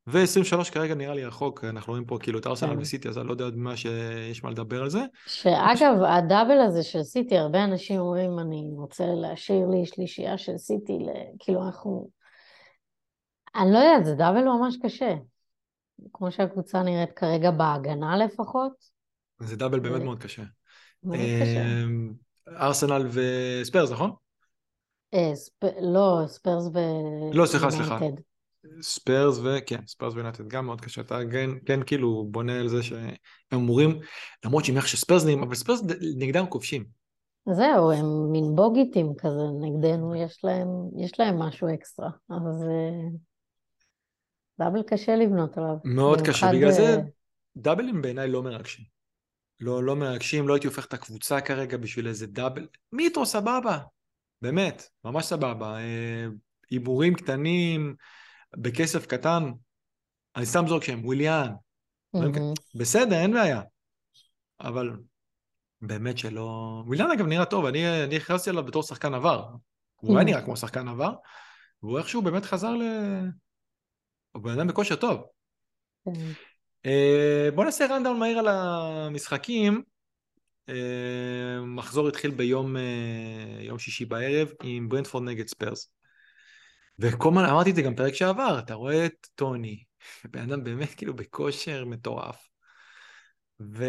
ו-23 כרגע נראה לי רחוק, אנחנו רואים פה כאילו את ארסנל כן. וסיטי, אז אני לא יודע עוד מה שיש מה לדבר על זה. שאגב, ה double הזה של סיטי, הרבה אנשים אומרים, אני רוצה להשאיר לי שלישייה של סיטי, כאילו אנחנו... אני לא יודעת, זה double ממש קשה. כמו שהקבוצה נראית כרגע בהגנה לפחות. זה double באמת מאוד קשה. מאוד קשה. אמ, ארסנל וספרס, נכון? אה, לא, ספרס ו... לא, סליחה, סליחה. ספרס וכן, ספרס ויונייטד גם מאוד קשה, אתה כן, כן כאילו בונה על זה שהם אמורים, למרות שהם איך שספרס נראים, אבל ספרס נגדם כובשים. זהו, הם מין בוגיטים כזה נגדנו, יש להם, יש להם משהו אקסטרה, אז דאבל קשה לבנות עליו. מאוד קשה, בגלל זה דאבלים בעיניי לא מרגשים. לא, לא מרגשים, לא הייתי הופך את הקבוצה כרגע בשביל איזה דאבל. מיטרו סבבה, באמת, ממש סבבה. אה, הימורים קטנים, בכסף קטן, אני סתם זורק שם, וויליאן. Mm-hmm. בסדר, אין בעיה. אבל באמת שלא... וויליאן אגב נראה טוב, אני, הכרזתי עליו בתור שחקן עבר. הוא היה נראה כמו שחקן עבר, והוא איכשהו באמת חזר ל... הוא בן אדם בכושר טוב. אה, בוא נעשה rundown מהיר על המשחקים. Uh, מחזור התחיל ביום יום שישי בערב עם ברנטפורד נגד ספרס. וכל הזמן אמרתי את זה גם פרק שעבר, אתה רואה את טוני, בן אדם באמת כאילו בכושר מטורף. ו...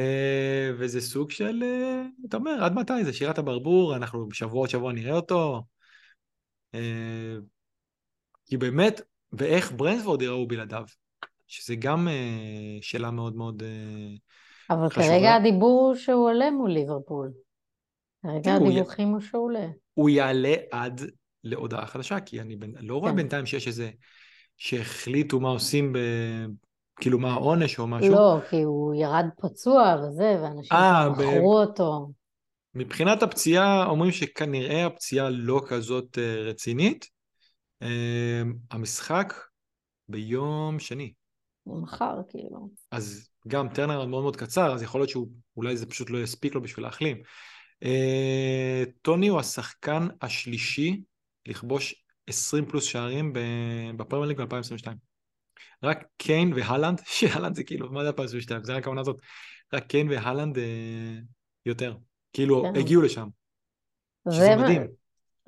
וזה סוג של, אה, אתה אומר, עד מתי? זה שירת הברבור, אנחנו בשבוע עוד שבוע נראה אותו. אה, כי באמת, ואיך ברנדפורד יראו בלעדיו, שזה גם אה, שאלה מאוד מאוד אבל חשובה. אבל כרגע הדיבור הוא שהוא עולה מול ליברפול. כרגע כן, הדיווחים הוא, י... הוא שהוא עולה. הוא יעלה עד להודעה חדשה, כי אני בין, לא רואה כן. בינתיים שיש איזה, שהחליטו מה עושים, ב, כאילו מה העונש או משהו. לא, כי הוא ירד פצוע וזה, ואנשים אה, מכרו ב... אותו. מבחינת הפציעה, אומרים שכנראה הפציעה לא כזאת uh, רצינית. Uh, המשחק ביום שני. מחר, כאילו. אז גם טרנר מאוד מאוד קצר, אז יכול להיות שאולי זה פשוט לא יספיק לו בשביל להחלים. Uh, טוני הוא השחקן השלישי לכבוש 20 פלוס שערים בפרמייר ליג ב-2022. רק קיין והלנד, שהלנד זה כאילו, מה זה 2022? זה רק העונה הזאת. רק קיין והלנד אה, יותר. כאילו, כן. הגיעו לשם. שזה מדהים.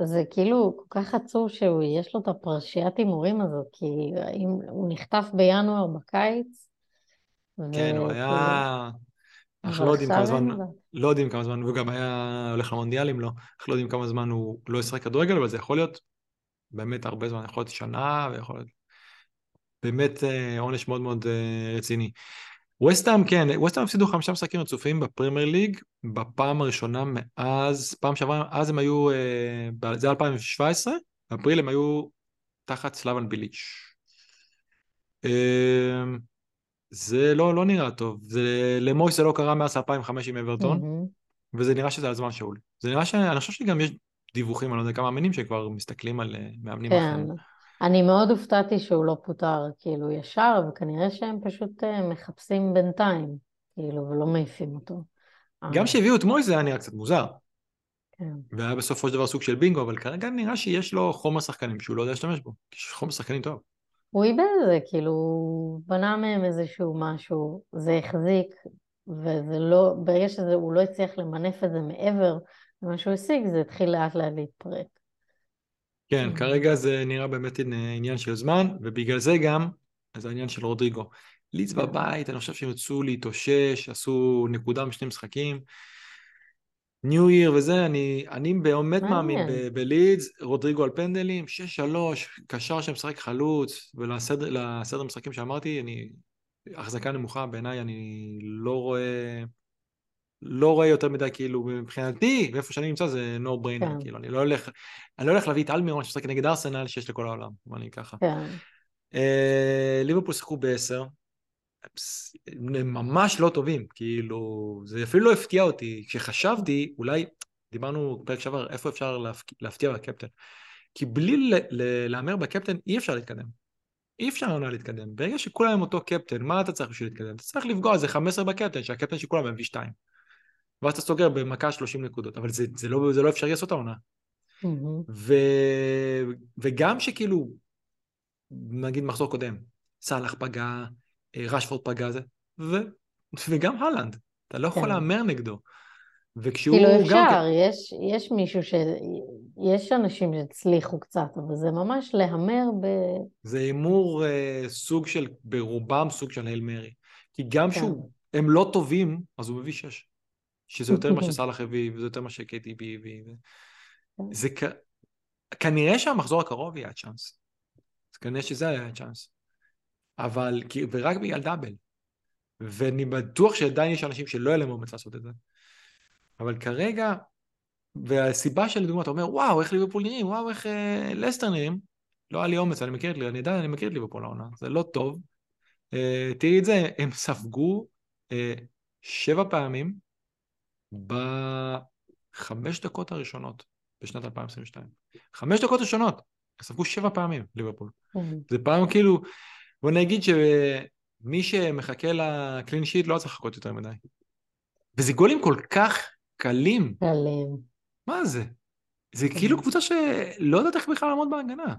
זה כאילו כל כך עצוב שיש לו את הפרשיית הימורים הזאת, כי אם הוא נחטף בינואר בקיץ. כן, ו... הוא היה... אנחנו לא יודעים כמה זמן, לא יודעים כמה זמן, הוא גם היה הולך למונדיאלים, לא, אנחנו לא יודעים כמה זמן הוא לא ישחק כדורגל, אבל זה יכול להיות באמת הרבה זמן, יכול להיות שנה, ויכול להיות באמת אה, עונש מאוד מאוד אה, רציני. ווסטהאם, כן, ווסטהאם הפסידו חמישה משחקים רצופים בפרמייר ליג, בפעם הראשונה מאז, פעם שעברה, אז הם היו, אה, זה 2017, באפריל הם היו תחת סלאבן ביליץ'. זה לא, לא נראה טוב. זה, למויס זה לא קרה מאז 2005 עם אברטון, mm-hmm. וזה נראה שזה על זמן שאול. זה נראה ש... אני חושב שגם יש דיווחים, אני לא יודע כמה מאמינים, שכבר מסתכלים על אה, מאמנים כן. אחרים. אני מאוד הופתעתי שהוא לא פוטר כאילו ישר, וכנראה שהם פשוט אה, מחפשים בינתיים, כאילו, ולא מעיפים אותו. גם כשהביאו את מויס זה היה נראה קצת מוזר. כן. והיה בסופו של דבר סוג של בינגו, אבל כרגע נראה שיש לו חומר שחקנים שהוא לא יודע להשתמש בו, יש חומר שחקנים טוב. הוא איבד את זה, כאילו, הוא בנה מהם איזשהו משהו, זה החזיק, וזה לא, ברגע שהוא לא הצליח למנף את זה מעבר למה שהוא השיג, זה התחיל לאט לאט להתפרק. כן, mm. כרגע זה נראה באמת עניין של זמן, ובגלל זה גם, זה העניין של רודריגו. ליץ כן. בבית, אני חושב שהם יצאו להתאושש, עשו נקודה משני משחקים. ניו ייר וזה, אני, אני באמת מאמין בלידס, רודריגו על פנדלים, 6-3, קשר שמשחק חלוץ, ולסדר המשחקים שאמרתי, אני, החזקה נמוכה בעיניי, אני לא רואה, לא רואה יותר מדי, כאילו, מבחינתי, ואיפה שאני נמצא זה no brainer, כן. כאילו, אני לא הולך, אני לא הולך להביא את אלמירון שמשחק נגד ארסנל שיש לכל העולם, אני ככה. כן. אה, ליברפול שיחקו בעשר, הם ממש לא טובים, כאילו, זה אפילו לא הפתיע אותי. כשחשבתי, אולי, דיברנו בפרק שעבר, איפה אפשר להפתיע בקפטן. כי בלי להמר בקפטן אי אפשר להתקדם. אי אפשר עונה להתקדם. ברגע שכולם עם אותו קפטן, מה אתה צריך בשביל להתקדם? אתה צריך לפגוע איזה 15 בקפטן, שהקפטן של כולם מביא 2. ואז אתה סוגר במכה 30 נקודות, אבל זה, זה, לא, זה לא אפשרי לעשות העונה. Mm-hmm. ו... וגם שכאילו, נגיד מחזור קודם, סאלח פגע, רשפורד פגע זה, ו... וגם הלנד, אתה לא יכול כן. להמר נגדו. וכשהוא כאילו אפשר, גם... יש, יש מישהו ש... יש אנשים שהצליחו קצת, אבל זה ממש להמר ב... זה הימור אה, סוג של, ברובם סוג של הייל מרי. כי גם כן. שהוא, הם לא טובים, אז הוא מביא שש. שזה יותר ממה שסאלח הביא, וזה יותר ממה שקייטי הביא. ו... כן. זה כ... כנראה שהמחזור הקרוב יהיה הצ'אנס. כנראה שזה היה הצ'אנס. אבל, ורק בגלל דאבל. ואני בטוח שעדיין יש אנשים שלא יהיה להם אומץ לעשות את זה. אבל כרגע, והסיבה שלדוגמה, אתה אומר, וואו, איך ליברפול נראים, וואו, איך אה, לסטר נראים, לא היה לי אומץ, אני מכיר את לי, אני עדיין, אני מכיר את ליברפול העונה, זה לא טוב. אה, תראי את זה, הם ספגו אה, שבע פעמים בחמש דקות הראשונות בשנת 2022. חמש דקות ראשונות, ספגו שבע פעמים ליברפול. Mm-hmm. זה פעם כאילו, בוא נגיד שמי שמחכה ל clean sheet לא צריך לחכות יותר מדי. וזה גולים כל כך קלים. קלים. מה זה? זה כאילו קבוצה שלא יודעת איך בכלל לעמוד בהגנה.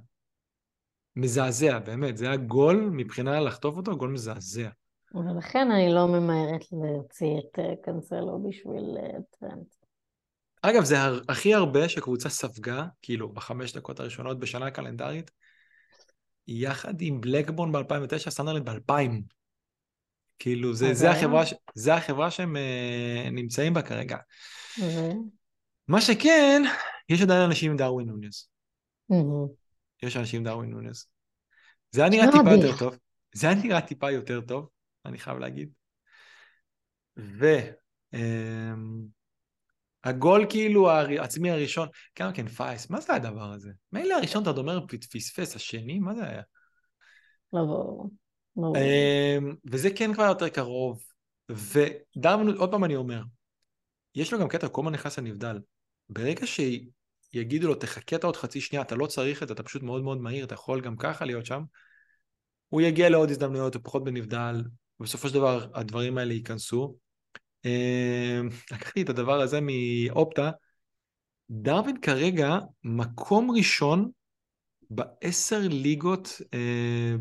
מזעזע, באמת. זה היה גול, מבחינה לחטוף אותו, גול מזעזע. ולכן אני לא ממהרת להוציא את אה, קנסלו בשביל אה, טרנד. אגב, זה הכי הרבה שקבוצה ספגה, כאילו, בחמש דקות הראשונות בשנה קלנדרית, יחד עם בלקבון ב-2009, סנדרלנד ב-2000. כאילו, זה, זה, החברה, זה החברה שהם uh, נמצאים בה כרגע. מה שכן, יש עדיין אנשים עם דרווין נוניס. יש אנשים עם דרווין נוניס. זה היה נראה טיפה יותר טוב. זה היה נראה טיפה יותר טוב, אני חייב להגיד. ו... Um, הגול כאילו העצמי הראשון, כמה כן פייס, מה זה הדבר הזה? מילא הראשון אתה אומר פספס, השני, מה זה היה? לא ברור. לא אמ, וזה כן כבר יותר קרוב, ודרווין, עוד פעם אני אומר, יש לו גם קטע, כל הזמן נכנס לנבדל. ברגע שיגידו לו, תחכה את עוד חצי שנייה, אתה לא צריך את זה, אתה פשוט מאוד מאוד מהיר, אתה יכול גם ככה להיות שם, הוא יגיע לעוד הזדמנויות, הוא פחות בנבדל, ובסופו של דבר הדברים האלה ייכנסו. אמ, לקחתי את הדבר הזה מאופטה, דרווין כרגע מקום ראשון בעשר ליגות, אה,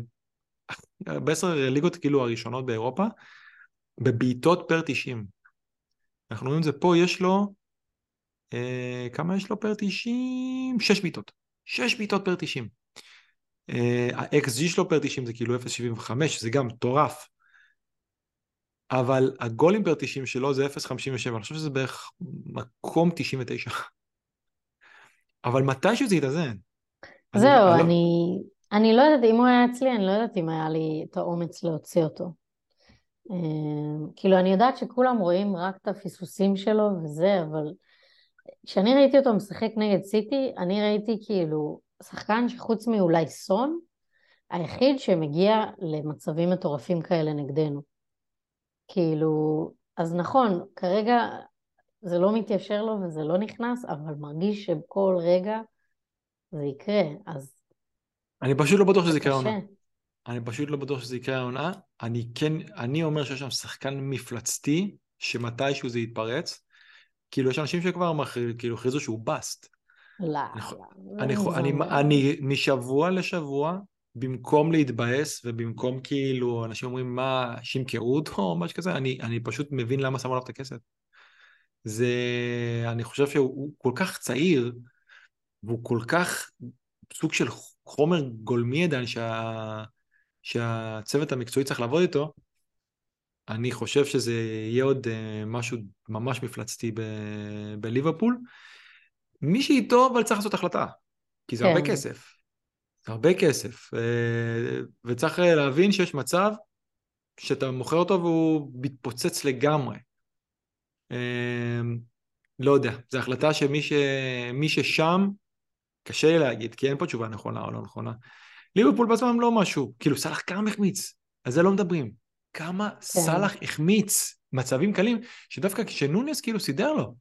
בעשר ליגות כאילו הראשונות באירופה, בבעיטות פר 90. אנחנו רואים את זה פה, יש לו, אה, כמה יש לו פר 90? שש בעיטות. שש בעיטות פר 90. ה-XG שלו פר 90 זה כאילו 0.75, זה גם מטורף. אבל הגולים פר 90 שלו זה 0.57, אני חושב שזה בערך מקום 99. אבל מתישהו זה יתאזן. זהו, אני, אני, אני לא יודעת, אם הוא היה אצלי, אני לא יודעת אם היה לי את האומץ להוציא אותו. אמ, כאילו, אני יודעת שכולם רואים רק את הפספוסים שלו וזה, אבל כשאני ראיתי אותו משחק נגד סיטי, אני ראיתי כאילו שחקן שחוץ מאולי סון, היחיד שמגיע למצבים מטורפים כאלה נגדנו. כאילו, אז נכון, כרגע זה לא מתיישר לו וזה לא נכנס, אבל מרגיש שבכל רגע זה יקרה, אז... אני פשוט לא בטוח שזה יקרה העונה. אני פשוט לא בטוח שזה יקרה העונה. אני כן, אני אומר שיש שם שחקן מפלצתי, שמתישהו זה יתפרץ. כאילו, יש אנשים שכבר כאילו הכריזו שהוא באסט. לא, אני, לא. אני, אני, אני משבוע לשבוע במקום להתבאס ובמקום כאילו אנשים אומרים מה שימכרו אותו או משהו כזה אני, אני פשוט מבין למה שמו עליו את הכסף. זה אני חושב שהוא כל כך צעיר והוא כל כך סוג של חומר גולמי עדיין שה, שהצוות המקצועי צריך לעבוד איתו אני חושב שזה יהיה עוד uh, משהו ממש מפלצתי ב- בליברפול. מי שאיתו אבל צריך לעשות החלטה כי זה כן. הרבה כסף הרבה כסף, אה, וצריך אה, להבין שיש מצב שאתה מוכר אותו והוא מתפוצץ לגמרי. אה, לא יודע, זו החלטה שמי ש... ששם, קשה לי להגיד, כי אין פה תשובה נכונה או לא נכונה. ליברפול בעצמם לא משהו, כאילו סאלח כמה החמיץ, על זה לא מדברים. כמה כן. סאלח החמיץ מצבים קלים, שדווקא כשנונייס כאילו סידר לו.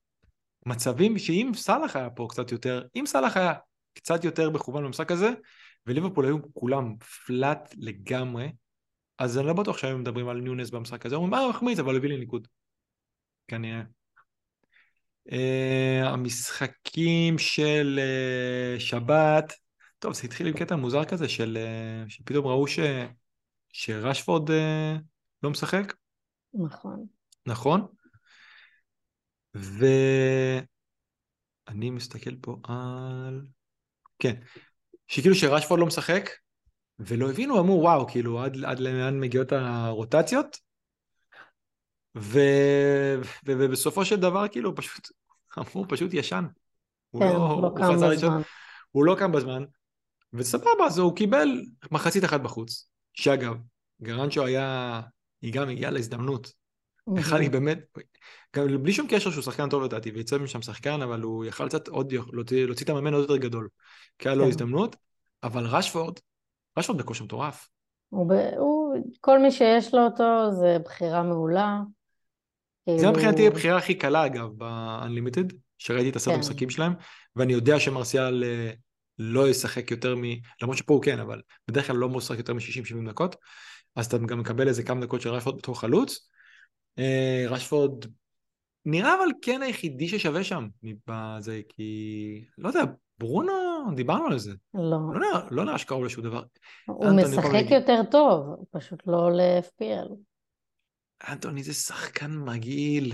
מצבים שאם סאלח היה פה קצת יותר, אם סאלח היה קצת יותר מכוון במשחק הזה, וליברפול היו כולם flat לגמרי, אז אני לא בטוח שהיו מדברים על נונייס במשחק הזה, אומרים, אה, מחמיץ, אבל הביא לי ניקוד. כנראה. אה, המשחקים של uh, שבת, טוב, זה התחיל עם קטע מוזר כזה של, uh, שפתאום ראו ש, שרשפורד uh, לא משחק. נכון. נכון? ואני מסתכל פה על... כן, שכאילו שרשפורד לא משחק, ולא הבינו, אמרו וואו, כאילו עד, עד לאן מגיעות הרוטציות, ו... ו... ובסופו של דבר כאילו פשוט, אמרו פשוט ישן. כן, הוא לא, לא קם בזמן. ראשון, הוא לא קם בזמן, וסבבה, אז הוא קיבל מחצית אחת בחוץ, שאגב, גרנצ'ו היה, היא גם הגיעה להזדמנות. אחד היא באמת, גם בלי שום קשר שהוא שחקן טוב לדעתי, ויצא משם שחקן, אבל הוא יכל קצת עוד, להוציא, להוציא את המאמן עוד יותר גדול. כי היה לו כן. הזדמנות, אבל רשפורד, רשפורד בכושר מטורף. הוא, הוא, כל מי שיש לו אותו זה בחירה מעולה. זה כאילו... מבחינתי הבחירה הכי קלה אגב ב-Unlimited, שראיתי את הסרט כן. המשחקים שלהם, ואני יודע שמרסיאל אה, לא ישחק יותר מ... למרות שפה הוא כן, אבל בדרך כלל לא משחק יותר מ-60-70 דקות, אז אתה גם מקבל איזה כמה דקות של רשפורד בתור חלוץ. אה, רשפורד נראה אבל כן היחידי ששווה שם בזה, כי לא יודע, ברונו, דיברנו על זה. לא. לא נראה, לא נראה שקרוב לשום דבר. הוא משחק יותר טוב, פשוט לא ל-FPL. אנטוני זה שחקן מגעיל,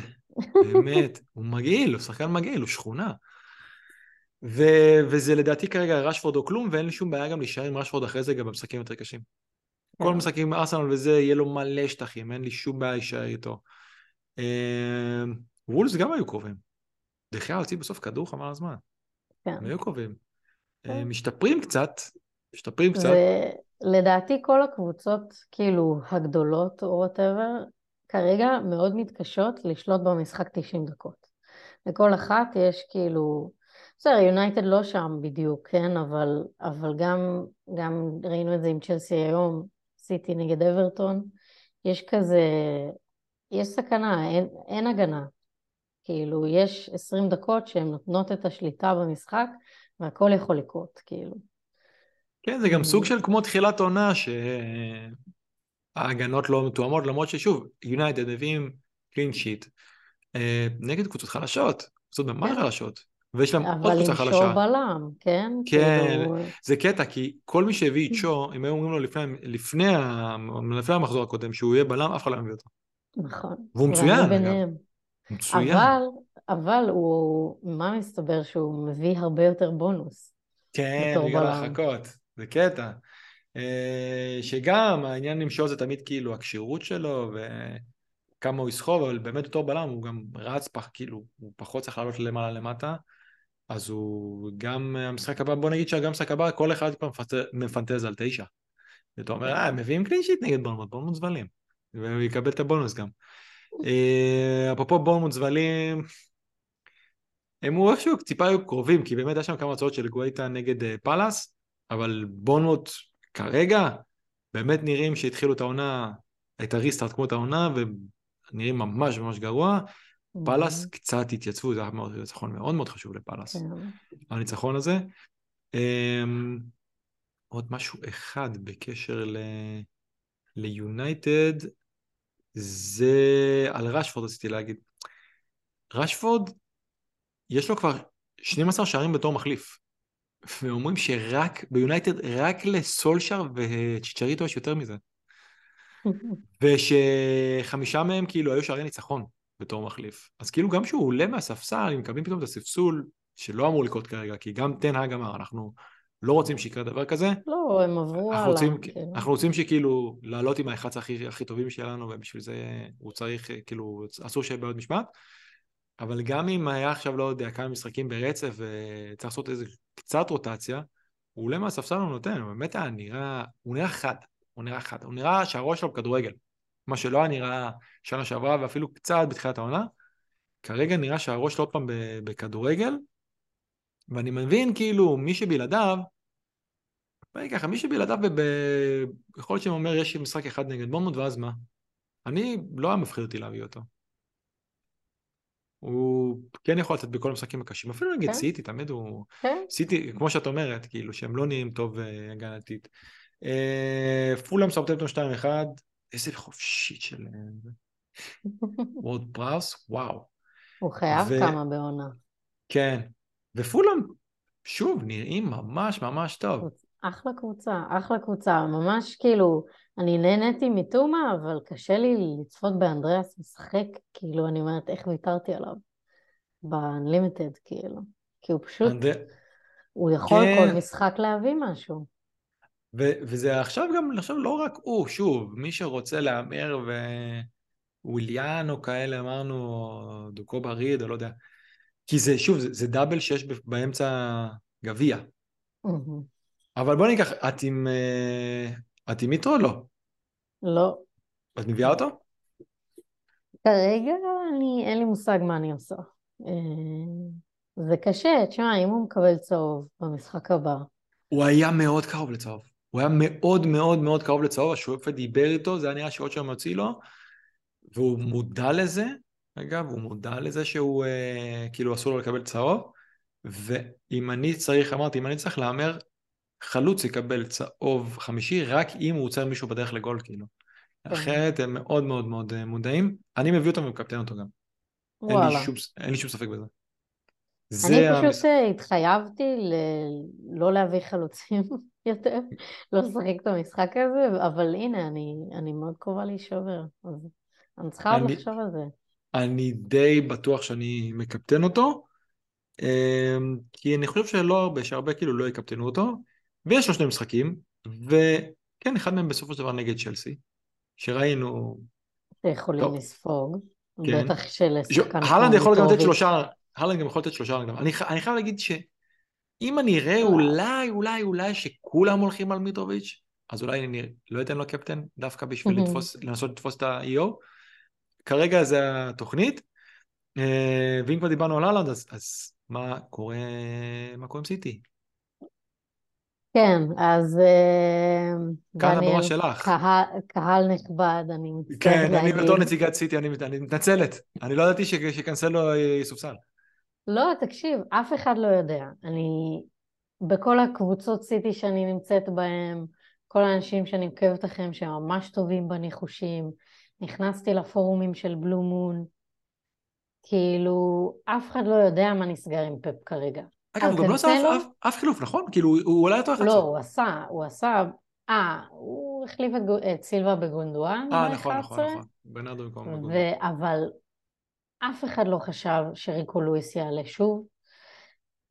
באמת, הוא מגעיל, הוא שחקן מגעיל, הוא שכונה. ו, וזה לדעתי כרגע רשפורד או כלום, ואין לי שום בעיה גם להישאר עם רשפורד אחרי זה גם במשחקים יותר קשים. כל כן. משחקים עם ארסנל וזה, יהיה לו מלא שטחים, אין לי שום בעיה להישאר איתו. אה, וולס גם היו קרובים. דחייה הוציא בסוף כדור חבל הזמן. כן. הם היו קרובים. כן. אה, משתפרים קצת, משתפרים קצת. לדעתי כל הקבוצות, כאילו, הגדולות או whatever, כרגע מאוד מתקשות לשלוט במשחק 90 דקות. לכל אחת יש כאילו, בסדר, יונייטד לא שם בדיוק, כן? אבל, אבל גם, גם ראינו את זה עם צ'לסי היום, סיטי נגד אברטון, יש כזה, יש סכנה, אין, אין הגנה. כאילו, יש 20 דקות שהן נותנות את השליטה במשחק, והכל יכול לקרות, כאילו. כן, זה גם סוג של כמו תחילת עונה, שההגנות לא מתואמות, למרות ששוב, יונייטד מביאים קלין שיט אה, נגד קבוצות חלשות, קבוצות ממש כן. חלשות. ויש להם עוד קבוצה חלשה. אבל עם שו בלם, כן? כן, כאילו... זה קטע, כי כל מי שהביא את שו, אם היו אומרים לו לפני, לפני, לפני המחזור הקודם שהוא יהיה בלם, אף אחד לא מביא אותו. נכון. והוא מצוין, אגב. מצוין. אבל, אבל הוא, מה מסתבר שהוא מביא הרבה יותר בונוס. כן, בגלל הרחקות, זה קטע. אה, שגם העניין עם שו זה תמיד כאילו הכשירות שלו וכמה הוא יסחוב, אבל באמת בתור בלם הוא גם רץ פח, כאילו, הוא פחות צריך לעלות למעלה למטה. אז הוא גם המשחק הבא, בוא נגיד שגם המשחק הבא, כל אחד כבר מפנטז על תשע. ואתה אומר, אה, מביאים קלין שיט נגד בורנמוט, בורנמוט זבלים. והוא יקבל את הבונוס גם. אה, אפרופו בורנמות' זבלים, הם הוא איכשהו טיפה היו קרובים, כי באמת היה שם כמה הצעות של גוואיטה נגד אה, פאלאס, אבל בורנמות' כרגע באמת נראים שהתחילו את העונה, את ה restart כמו את העונה, ונראים ממש ממש גרוע. פאלאס קצת התייצבו, זה היה ניצחון מאוד מאוד חשוב לפאלאס, כן. הניצחון הזה. Um, עוד משהו אחד בקשר ליונייטד, זה על רשפורד רציתי להגיד. רשפורד, יש לו כבר 12 שערים בתור מחליף. ואומרים שרק, ביונייטד, רק לסולשר וצ'יצ'ריטו יש יותר מזה. ושחמישה מהם כאילו היו שערי ניצחון. בתור מחליף. אז כאילו גם כשהוא עולה מהספסל, אם מקבלים פתאום את הספסול, שלא אמור לקרות כרגע, כי גם תנהג אמר, אנחנו לא רוצים שיקרה דבר כזה. לא, הם עברו הלאה. רוצים, כן. אנחנו רוצים שכאילו לעלות עם ה-11 הכי, הכי טובים שלנו, ובשביל זה הוא צריך, כאילו, אסור שיהיה בעיות משמעת. אבל גם אם היה עכשיו, לא יודע, כמה משחקים ברצף, וצריך לעשות איזה קצת רוטציה, הוא עולה מהספסל הוא נותן, הוא באמת היה נראה, הוא נראה חד, הוא נראה חד, הוא נראה שהראש שלו בכדורגל. מה שלא היה נראה שנה שעברה ואפילו קצת בתחילת העונה. כרגע נראה שהראש לא עוד פעם בכדורגל, ואני מבין כאילו מי שבלעדיו, בואי ככה, מי שבלעדיו, ב... יכול להיות שאומר יש משחק אחד נגד בורמוט ואז מה? אני, לא היה מפחיד אותי להביא אותו. הוא כן יכול לתת בכל המשחקים הקשים, אפילו נגד כן. סיטי, תמיד הוא... כן. סיטי, כמו שאת אומרת, כאילו, שהם לא נהיים טוב uh, הגנתית. Uh, פולאם סאוטמפטון 2-1, איזה חופשית של וורד פראוס, וואו. הוא חייב ו... כמה בעונה. כן, ופולאם, שוב, נראים ממש ממש טוב. אחלה קבוצה, אחלה קבוצה, ממש כאילו, אני נהניתי מיטומה, אבל קשה לי לצפות באנדריאס משחק, כאילו, אני אומרת, איך ויתרתי עליו? ב-unlimited, כאילו. כי הוא פשוט, אנד... הוא יכול כן. כל משחק להביא משהו. ו- וזה עכשיו גם, עכשיו לא רק הוא, שוב, מי שרוצה להמר וויליאן או כאלה, אמרנו, דוקו בריד, או לא יודע. כי זה, שוב, זה, זה דאבל שיש באמצע גביע. אבל בוא ניקח, את עם... אה, את עם מיטרו או לא? לא. את מביאה אותו? כרגע אני, אין לי מושג מה אני עושה. אה, זה קשה, תשמע, אם הוא מקבל צהוב במשחק הבא. הוא היה מאוד קרוב לצהוב. הוא היה מאוד מאוד מאוד קרוב לצהוב, השופט דיבר איתו, זה היה נראה שעוד שם יוציא לו, והוא מודע לזה, אגב, הוא מודע לזה שהוא, אה, כאילו אסור לו לקבל צהוב, ואם אני צריך, אמרתי, אם אני צריך להמר, חלוץ יקבל צהוב חמישי רק אם הוא עוצר מישהו בדרך לגול, כאילו. אחרת הם מאוד מאוד מאוד אה, מודעים. אני מביא אותו ומקפטן אותו גם. וואלה. אין לי שום, אין לי שום ספק בזה. אני פשוט המס... אה, התחייבתי ל... לא להביא חלוצים יותר, לא לשחק את המשחק הזה, אבל הנה, אני, אני מאוד קרובה להישבר, אז אני צריכה עוד לחשוב על זה. אני די בטוח שאני מקפטן אותו, אמ, כי אני חושב שלא הרבה, שהרבה כאילו לא יקפטנו אותו, ויש לו שני משחקים, וכן, אחד מהם בסופו של דבר נגד צ'לסי, שראינו... יכולים לספוג, כן. בטח שלשחקן... הלנד יכול גם לתת שלושה, הלנד גם יכול לתת שלושה רגליים. אני, אני חייב להגיד שאם אני אראה לא. אולי, אולי, אולי שכולם הולכים על מיטרוביץ', אז אולי אני לא אתן לו קפטן, דווקא בשביל לתפוס, לנסות לתפוס את ה-EO. כרגע זה התוכנית, אה, ואם כבר דיברנו על הלנד, אז, אז מה קורה, מה קורה עם סיטי? כן, אז אה, כאן הבמה שלך. קהל, קהל נכבד, אני מצטערת כן, להגיד. כן, אני בתור נציגת סיטי, אני, אני מתנצלת. אני לא ידעתי שקנסלו יסופסל. לא, תקשיב, אף אחד לא יודע. אני, בכל הקבוצות סיטי שאני נמצאת בהן, כל האנשים שאני עוקבת לכם שהם ממש טובים בניחושים, נכנסתי לפורומים של בלו מון, כאילו, אף אחד לא יודע מה נסגר עם פפ כרגע. אגב, הוא גם לא עשה אף, אף חילוף, נכון? כאילו, הוא אולי אותו אחד לא, הוא עשה, הוא עשה, אה, הוא החליף את, את סילבה בגונדואן. אה, נכון, נכון, נכון. בנאדו במקום בגונדואן. אבל אף אחד לא חשב שריקו לואיס יעלה שוב.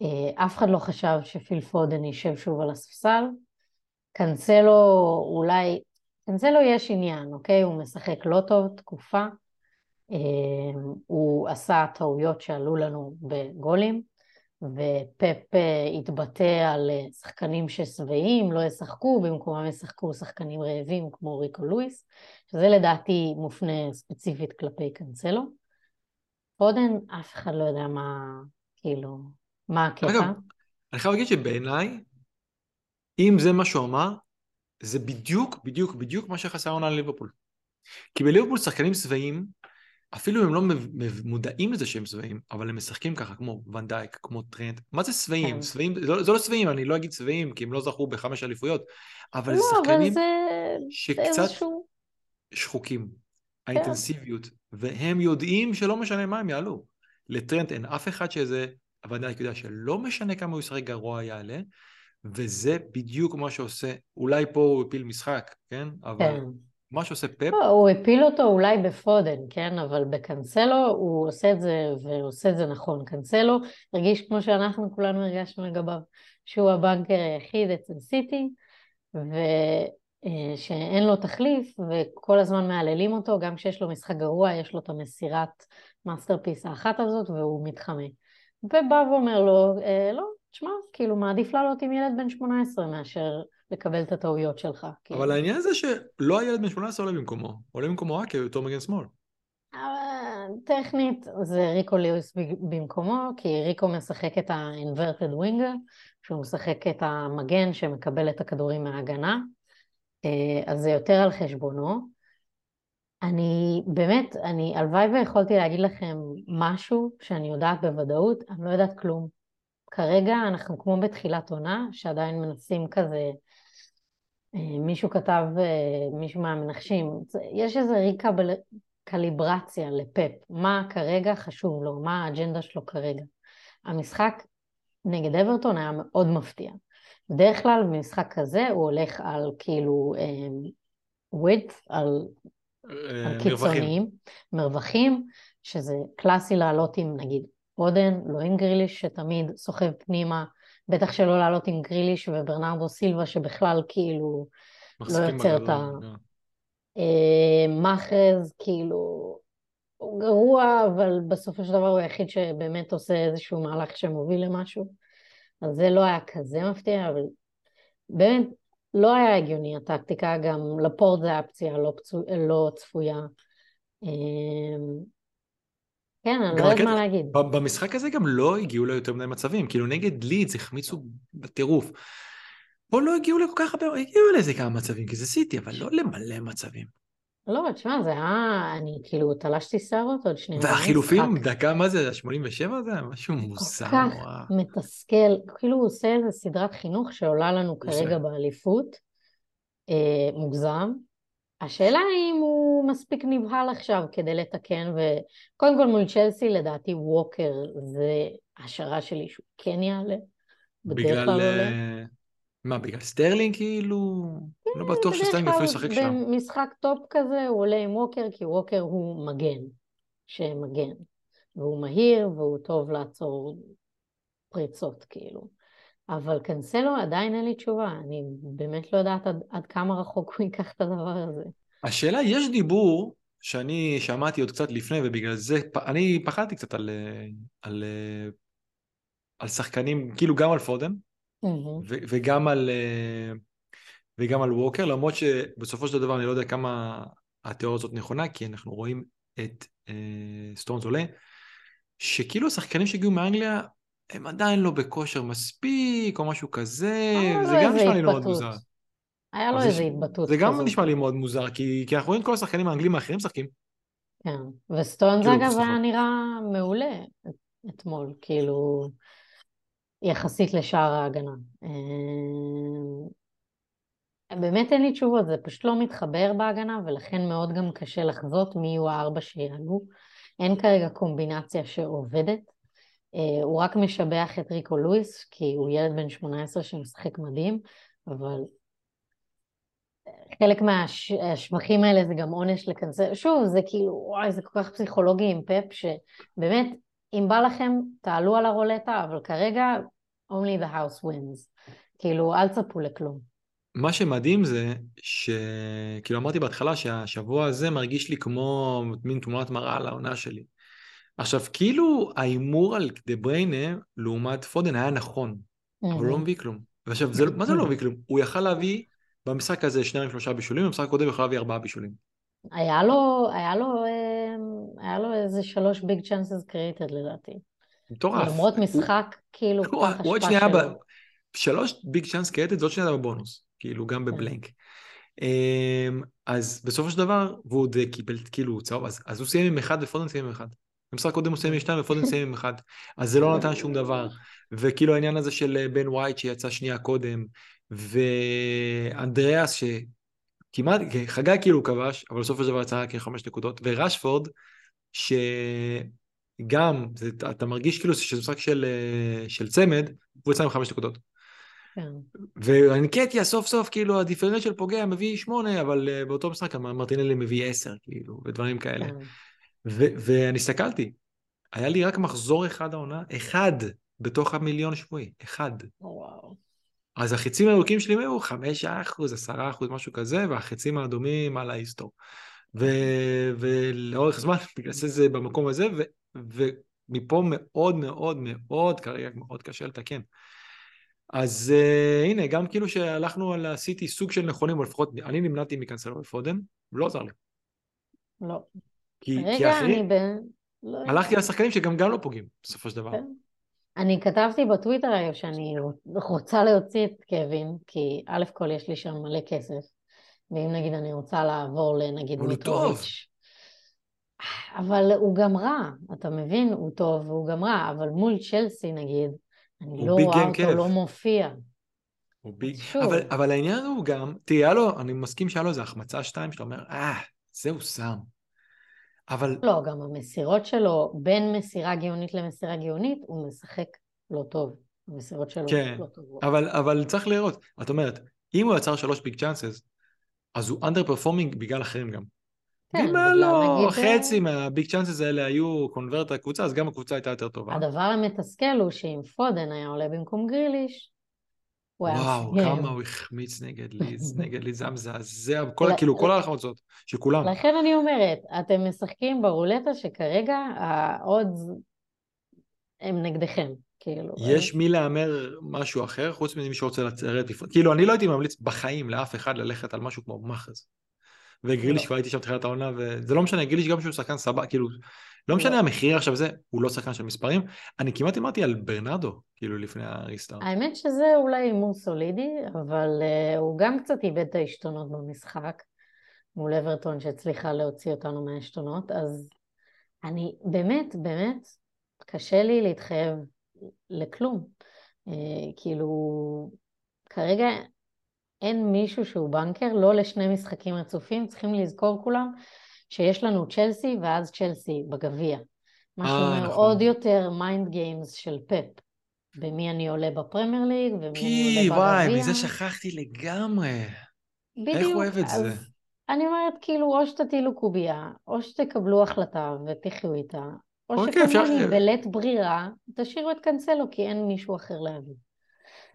אה, אף אחד לא חשב שפיל פודן יישב שוב על הספסל. קנסלו אולי, קנסלו יש עניין, אוקיי? הוא משחק לא טוב תקופה. אה, הוא עשה טעויות שעלו לנו בגולים. ופפ אה, התבטא על שחקנים ששבעים, לא ישחקו, במקומם ישחקו שחקנים רעבים כמו ריקו לואיס, שזה לדעתי מופנה ספציפית כלפי קאנסלו. פודן, אף אחד לא יודע מה, כאילו, מה הקטע. אגב, אני חייב להגיד שבעיניי, אם זה מה שהוא אמר, זה בדיוק, בדיוק, בדיוק מה שחסר העונה לליברפול. כי בליברפול שחקנים שבעים, אפילו הם לא מודעים לזה שהם שבעים, אבל הם משחקים ככה, כמו ונדייק, כמו טרנד. מה זה שבעים? כן. שבעים, זה לא, זה לא שבעים, אני לא אגיד שבעים, כי הם לא זכו בחמש אליפויות, אבל לא, זה שחקנים אבל זה... שקצת איזשהו... שחוקים. כן. האינטנסיביות, והם יודעים שלא משנה מה הם יעלו. לטרנד אין אף אחד שזה, ונדייק יודע שלא משנה כמה הוא ישחק גרוע יעלה, וזה בדיוק מה שעושה, אולי פה הוא הפיל משחק, כן? אבל... כן. מה שעושה פפ... לא, הוא הפיל אותו אולי בפודן, כן? אבל בקנסלו הוא עושה את זה, ועושה את זה נכון. קנסלו הרגיש כמו שאנחנו כולנו הרגשנו לגביו, שהוא ה banker היחיד אצל סיטי, ושאין לו תחליף, וכל הזמן מהללים אותו, גם כשיש לו משחק גרוע, יש לו את המסירת masterpiece האחת הזאת, והוא מתחמא. ובא ואומר לו, אה, לא, תשמע, כאילו מעדיף לעלות עם ילד בן 18 מאשר לקבל את הטעויות שלך. כאילו. אבל העניין זה שלא הילד בן 18 עולה במקומו, עולה במקומו רק יותר מגן שמאל. טכנית זה ריקו לואיס במקומו, כי ריקו משחק את ה-inverted winger, שהוא משחק את המגן שמקבל את הכדורים מההגנה, אה, אז זה יותר על חשבונו. אני באמת, אני הלוואי ויכולתי להגיד לכם משהו שאני יודעת בוודאות, אני לא יודעת כלום. כרגע אנחנו כמו בתחילת עונה, שעדיין מנסים כזה אה, מישהו כתב, אה, מישהו מהמנחשים, יש איזה ריקליברציה לפפ, מה כרגע חשוב לו, מה האג'נדה שלו כרגע. המשחק נגד אברטון היה מאוד מפתיע. בדרך כלל במשחק כזה הוא הולך על כאילו אה, על, על קיצוניים, מרווחים, שזה קלאסי לעלות עם נגיד אודן, לא עם גריליש שתמיד סוחב פנימה, בטח שלא לעלות עם גריליש וברנרדו סילבה, שבכלל כאילו לא יוצר את ה... אה, מאחז, כאילו, הוא גרוע, אבל בסופו של דבר הוא היחיד שבאמת עושה איזשהו מהלך שמוביל למשהו. אז זה לא היה כזה מפתיע, אבל באמת, לא היה הגיוני הטקטיקה, גם לפורט זה היה פציעה לא, פצו... לא צפויה. אמ, כן, אני לא יודעת מה להגיד. במשחק הזה גם לא הגיעו ליותר מדי מצבים, כאילו נגד לידס החמיצו בטירוף. פה לא הגיעו לכל כך הרבה, הגיעו לאיזה כמה מצבים, כי זה סיטי, אבל לא למלא מצבים. לא, תשמע, זה היה, אני כאילו תלשתי שערות עוד שנייה. והחילופים, דקה, מה זה, 87 זה? משהו מוזר. כל כך מתסכל, כאילו הוא עושה איזה סדרת חינוך שעולה לנו כרגע באליפות, אה, מוגזם. השאלה אם הוא מספיק נבהל עכשיו כדי לתקן, וקודם כל מול צ'לסי לדעתי ווקר זה השערה שלי שהוא כן יעלה. בגלל... אה, מה, בגלל סטרלינג כאילו? לא כן, בטוח שסטרלינג אפילו ישחק שם. במשחק טופ כזה הוא עולה עם ווקר, כי ווקר הוא מגן, שמגן. והוא מהיר והוא טוב לעצור פריצות, כאילו. אבל קנסלו עדיין אין לי תשובה, אני באמת לא יודעת עד, עד כמה רחוק הוא ייקח את הדבר הזה. השאלה, יש דיבור שאני שמעתי עוד קצת לפני, ובגלל זה, אני פחדתי קצת על, על, על שחקנים, כאילו גם על פודן, mm-hmm. וגם על... וגם על ווקר, למרות שבסופו של דבר אני לא יודע כמה התיאוריה הזאת נכונה, כי אנחנו רואים את אה, סטונס עולה, שכאילו השחקנים שהגיעו מאנגליה הם עדיין לא בכושר מספיק, או משהו כזה, זה גם נשמע לי מאוד מוזר. היה לו איזה התבטאות זה גם נשמע לי מאוד מוזר, כי, כי אנחנו רואים את כל השחקנים האנגלים האחרים משחקים. כן, וסטונס כאילו, אגב היה נראה מעולה אתמול, כאילו, יחסית לשאר ההגנה. אה, באמת אין לי תשובות, זה פשוט לא מתחבר בהגנה, ולכן מאוד גם קשה לחזות מי יהיו הארבע שיעלו. אין כרגע קומבינציה שעובדת. Uh, הוא רק משבח את ריקו לואיס, כי הוא ילד בן 18 שמשחק מדהים, אבל חלק מהשבחים האלה זה גם עונש לקנצל. שוב, זה כאילו, וואי, זה כל כך פסיכולוגי עם פאפ, שבאמת, אם בא לכם, תעלו על הרולטה, אבל כרגע, only the house wins. כאילו, אל תצפו לכלום. מה שמדהים זה שכאילו אמרתי בהתחלה שהשבוע הזה מרגיש לי כמו מין תמונת מראה על העונה שלי. עכשיו כאילו ההימור על דה בריינה לעומת פודן היה נכון, אבל הוא לא מביא כלום. ועכשיו זה, מה זה לא מביא כלום? הוא יכל להביא במשחק הזה שניים שלושה בישולים, במשחק הקודם הוא יכל להביא ארבעה בישולים. היה לו, היה לו, אמ, היה לו איזה שלוש big chances created לדעתי. מטורף. למרות משחק כאילו כל כך השפעה שלו. שלוש big chance created, זאת שנייה בבונוס. כאילו גם כן. ב blank. אמ, אז בסופו של דבר, והוא עוד קיבל כאילו צהוב, אז, אז הוא סיים עם אחד ופודן סיים עם אחד. במשחק קודם הוא סיים עם שתיים ופודן סיים עם אחד. אז זה לא נתן שום דבר. וכאילו העניין הזה של אה, בן ווייט שיצא שנייה קודם, ואנדריאס שכמעט, חגג כאילו כבש, אבל בסופו של דבר יצא רק חמש נקודות, ורשפורד, שגם, זה, אתה מרגיש כאילו שזה משחק של, אה, של צמד, הוא יצא עם חמש נקודות. כן. ואנקטיה סוף סוף כאילו הדיפרנט של פוגע מביא שמונה אבל uh, באותו משחק מרטינלי מביא עשר כאילו ודברים כאלה. כן. ואני הסתכלתי, היה לי רק מחזור אחד העונה, אחד בתוך המיליון שבועי, אחד. וואו. אז החיצים הירוקים שלי היו חמישה אחוז, עשרה אחוז, משהו כזה, והחיצים האדומים על ההיסטור. ו- ולאורך זמן, בגלל זה זה במקום הזה, ו- ומפה מאוד מאוד מאוד כרגע מאוד קשה לתקן. אז uh, הנה, גם כאילו שהלכנו על עשיתי סוג של נכונים, או לפחות אני נמנעתי מקנסלו ופודן, לא עזר לי. לא. כי, רגע, כי אחרי, אני ב... לא הלכתי על שחקנים שגם גם לא פוגעים, בסופו של דבר. כן. אני כתבתי בטוויטר היום שאני רוצה להוציא את קווין, כי א' כל יש לי שם מלא כסף, ואם נגיד אני רוצה לעבור לנגיד מיטרוביץ'. אבל הוא גם רע, אתה מבין? הוא טוב והוא גם רע, אבל מול צ'לסי נגיד, אני לא רואה אותו כיף. לא מופיע. הוא big... אבל, אבל העניין הוא גם, תראה לו, אני מסכים שהיה לו איזה החמצה שתיים, שאתה אומר, אה, זה הוא שם. אבל... לא, גם המסירות שלו, בין מסירה גאונית למסירה גאונית, הוא משחק לא טוב. המסירות שלו כן, לא טובות. אבל, אבל צריך לראות. את אומרת, אם הוא יצר שלוש big chances, אז הוא underperforming בגלל אחרים גם. כן, אם היה לו חצי מה big chances האלה היו convert הקבוצה, אז גם הקבוצה הייתה יותר טובה. הדבר המתסכל הוא שאם פודן היה עולה במקום גריליש, וואו, כמה הוא החמיץ נגד ליז, נגד ליז, זה היה מזעזע, כאילו כל ההחמצות, של כולם. לכן אני אומרת, אתם משחקים ברולטה שכרגע העוד הם נגדכם. כאילו... יש מי להמר משהו אחר, חוץ ממי שרוצה לצרת כאילו, אני לא הייתי ממליץ בחיים לאף אחד ללכת על משהו כמו מאחז. וגריליש לא. כבר הייתי שם תחילת העונה, וזה לא משנה, גריליש גם שהוא שחקן סבבה, כאילו, לא משנה לא. המחיר עכשיו זה, הוא לא שחקן של מספרים. אני כמעט אמרתי על ברנרדו, כאילו, לפני הריסטארט. האמת שזה אולי הימור סולידי, אבל uh, הוא גם קצת איבד את העשתונות במשחק, מול אברטון שהצליחה להוציא אותנו מהעשתונות, אז אני באמת, באמת, קשה לי להתחייב לכלום. Uh, כאילו, כרגע אין מישהו שהוא בנקר, לא לשני משחקים רצופים, צריכים לזכור כולם שיש לנו צ'לסי ואז צ'לסי בגביע. מה אה, שאומר נכון. עוד יותר mind games של פפ. במי אני עולה בפרמייר ליג, ומי אני עולה בגביע. וואי, מזה שכחתי לגמרי. בדיוק. איך הוא אוהב את זה? אני אומרת, כאילו, או שתטילו קובייה, או שתקבלו החלטה ותחיו איתה, או אוקיי, שכמוני בלית ברירה, תשאירו את קאנסלו, כי אין מישהו אחר להביא.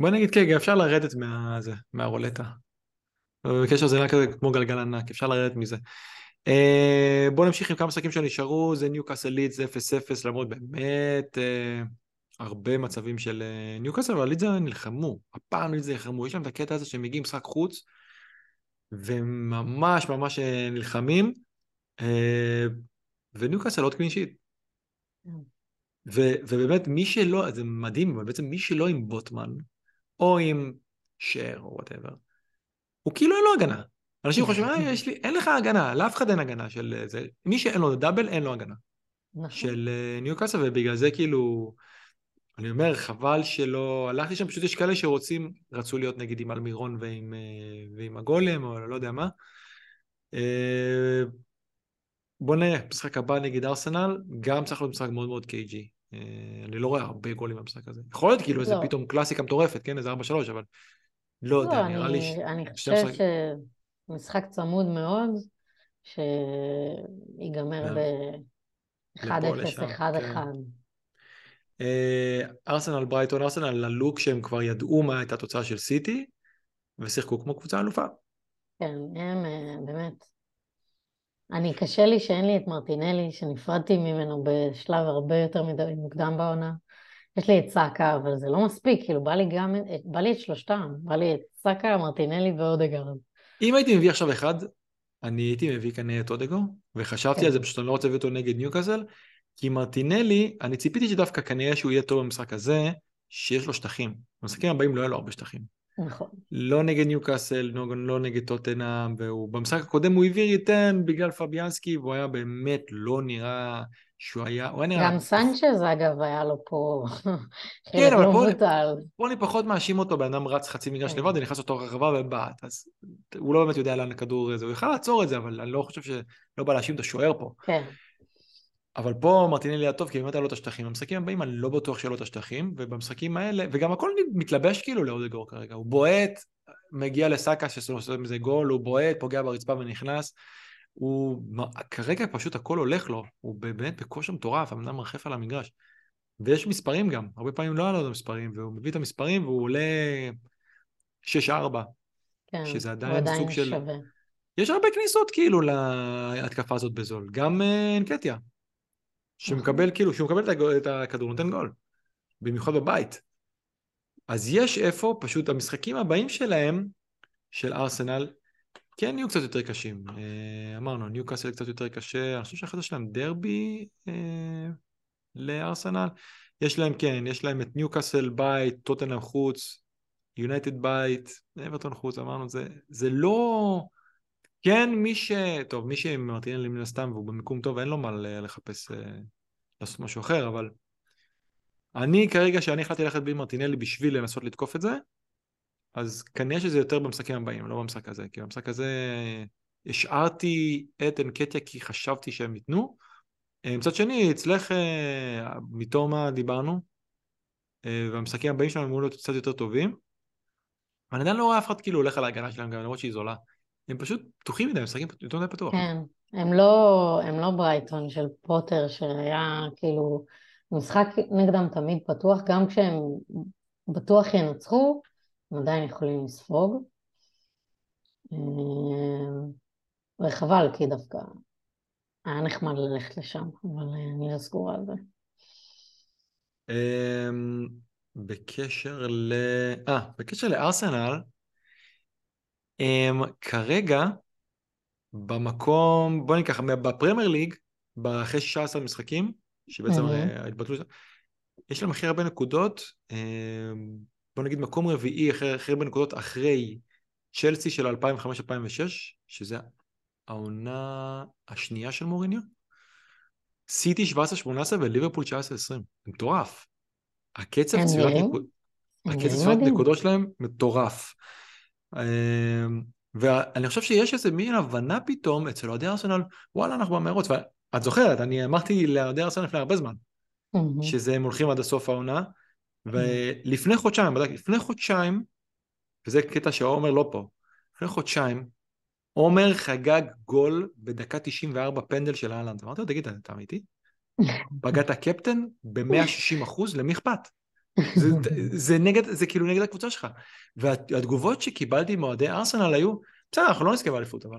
בוא נגיד כן, אפשר לרדת מה... זה, מהרולטה. בקשר זה נראה כזה כמו גלגל ענק, אפשר לרדת מזה. Uh, בוא נמשיך עם כמה משחקים שנשארו, זה ניוקאסל לידס 0-0, למרות באמת uh, הרבה מצבים של uh, ניוקאסל, אבל לידס נלחמו, הפעם לידס נלחמו, יש להם את הקטע הזה שהם מגיעים משחק חוץ, וממש ממש נלחמים, uh, וניוקאסל עוד clean sheet. Mm. ובאמת מי שלא, זה מדהים, אבל בעצם מי שלא עם בוטמן, או עם שר או whatever, הוא כאילו אין לו הגנה. אנשים חושבים, אה, יש לי, אין לך הגנה, לאף אחד אין הגנה של זה. מי שאין לו double, אין לו הגנה. נכון. של אה, ניוקאסל, ובגלל זה כאילו, אני אומר, חבל שלא, הלכתי שם, פשוט יש כאלה שרוצים, רצו להיות נגיד עם אלמירון ועם, אה, ועם הגולם, או לא יודע מה. אה, בוא נראה, משחק הבא נגד ארסנל, גם צריך להיות משחק מאוד מאוד cagey. אה, אני לא רואה הרבה גולים במשחק הזה. יכול להיות כאילו איזה לא. פתאום קלאסיקה מטורפת, כן? איזה 4-3, אבל לא יודע, לא, נראה לי... אני חושב שמשחק צמוד מאוד, שיגמר ב-1-0, 1-1. ארסנל ברייטון, ארסנל ללוק שהם כבר ידעו מה הייתה התוצאה של סיטי, ושיחקו כמו קבוצה אלופה. כן, הם אה, באמת אני, קשה לי שאין לי את מרטינלי, שנפרדתי ממנו בשלב הרבה יותר מדי מוקדם בעונה. יש לי את סאקה, אבל זה לא מספיק, כאילו בא לי גם, בא לי את שלושתם, בא לי את סאקה, מרטינלי ואודגרד. אם הייתי מביא עכשיו אחד, אני הייתי מביא כנראה את אודגו, וחשבתי כן. על זה, פשוט אני לא רוצה להביא אותו נגד ניוקאסל, כי מרטינלי, אני ציפיתי שדווקא כנראה שהוא יהיה טוב במשחק הזה, שיש לו שטחים. במשחקים הבאים לא יהיה לו הרבה שטחים. נכון. לא נגד ניוקאסל, לא, לא נגד טוטנאם, והוא במשחק הקודם הוא העביר איתן בגלל פביאנסקי, והוא היה באמת לא נראה שהוא היה, הוא היה נראה... גם סנצ'ז אגב היה לו פה כן, אבל לא פה, פה אני פחות מאשים אותו, בן אדם רץ חצי מגרש כן. לבד, נכנס לתוך הרחבה ובעט, אז הוא לא באמת יודע לאן הכדור הזה, הוא יכל לעצור את זה, אבל אני לא חושב שלא בא להאשים את השוער פה. כן. אבל פה מרטינלי היה טוב, כי באמת היה לו את השטחים. במשחקים הבאים אני לא בטוח שיהיה לו את השטחים, ובמשחקים האלה, וגם הכל מתלבש כאילו לאודגור כרגע. הוא בועט, מגיע לסאקה שעושה מזה גול, הוא בועט, פוגע ברצפה ונכנס. הוא, כרגע פשוט הכל הולך לו, הוא באמת בכושר מטורף, הבן אדם מרחף על המגרש. ויש מספרים גם, הרבה פעמים לא היה לו את המספרים, והוא מביא את המספרים והוא עולה 6-4. כן, שזה עדיין סוג של... שווה. יש הרבה כניסות כאילו להתקפה הזאת בזול, גם אה, אנקטיה. שמקבל כאילו, שהוא מקבל את הכדור נותן גול, במיוחד בבית. אז יש איפה, פשוט המשחקים הבאים שלהם, של ארסנל, כן יהיו קצת יותר קשים. אה, אמרנו, ניו קאסל קצת יותר קשה, אני חושב זה שלהם דרבי אה, לארסנל. יש להם, כן, יש להם את ניו קאסל בית, טוטנאם חוץ, יונייטד בית, אברטון חוץ, אמרנו, זה, זה לא... כן, מי ש... טוב, מי שמרטינלי מן הסתם והוא במיקום טוב, אין לו מה לחפש אה, לעשות משהו אחר, אבל אני כרגע, שאני החלטתי ללכת בלי מרטינלי בשביל לנסות לתקוף את זה, אז כנראה שזה יותר במשחקים הבאים, לא במשחק הזה, כי במשחק הזה השארתי את אנקטיה כי חשבתי שהם ייתנו. אה, מצד שני, אצלך, אה, מתום מה דיברנו, והמשחקים הבאים שלנו אמורים להיות קצת יותר טובים. אני עדיין לא רואה אף אחד כאילו הולך על ההגנה שלהם, גם למרות שהיא זולה. הם פשוט פתוחים מדי, משחקים יותר מדי פתוח. כן, הם לא, הם לא ברייטון של פוטר, שהיה כאילו, משחק נגדם תמיד פתוח, גם כשהם בטוח ינצחו, הם עדיין יכולים לספוג. אה, וחבל, כי דווקא היה נחמד ללכת לשם, אבל אני לא סגורה על זה. אמ, בקשר ל... אה, בקשר לארסנל, אמ, כרגע במקום, בוא ניקח, בפרמייר ליג, אחרי 16 משחקים, שבעצם ההתבטאות, יש להם הכי הרבה נקודות, אמ, בוא נגיד מקום רביעי, הכי הרבה נקודות אחרי צ'לסי של 2005-2006, שזה העונה השנייה של מוריניו. סיטי 17-18 וליברפול 19-20. מטורף. הקצב צבירת נקוד... נקודות שלהם מטורף. אמ, ואני חושב שיש איזה מין הבנה פתאום אצל אוהדי ארסנל, וואלה, אנחנו במרוץ. ואת זוכרת, אני אמרתי לאוהדי ארסנל לפני הרבה זמן, שזה הם הולכים עד הסוף העונה, ולפני חודשיים, בדק, לפני חודשיים, וזה קטע שעומר לא פה, לפני חודשיים, עומר חגג גול בדקה 94 פנדל של אהלנד. אמרתי לו, תגיד, אתה אמיתי? פגעת קפטן ב-160 אחוז, למי אכפת? זה, זה, נגד, זה כאילו נגד הקבוצה שלך. והתגובות שקיבלתי מאוהדי ארסנל היו, בסדר, אנחנו לא נזכה באליפות, אבל...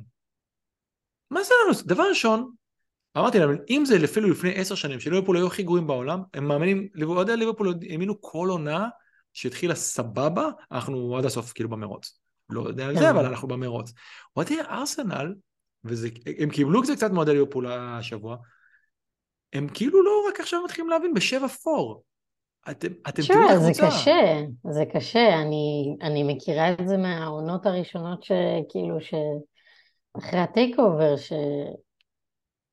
מה זה לנו? דבר ראשון, אמרתי להם, אם זה אפילו לפני עשר שנים, שליברפול היו הכי גרועים בעולם, הם מאמינים, אוהדי ליברפול האמינו כל עונה שהתחילה סבבה, אנחנו עד הסוף כאילו במרוץ. לא יודע על זה, אבל אנחנו במרוץ. אוהדי ארסנל, והם קיבלו קצת קצת מאוהדי ליברפול השבוע, הם כאילו לא רק עכשיו מתחילים להבין בשבע פור. אתם, אתם תראו את הקבוצה. זה קשה, זה קשה. אני, אני מכירה את זה מהעונות הראשונות שכאילו, שאחרי הטייק אובר,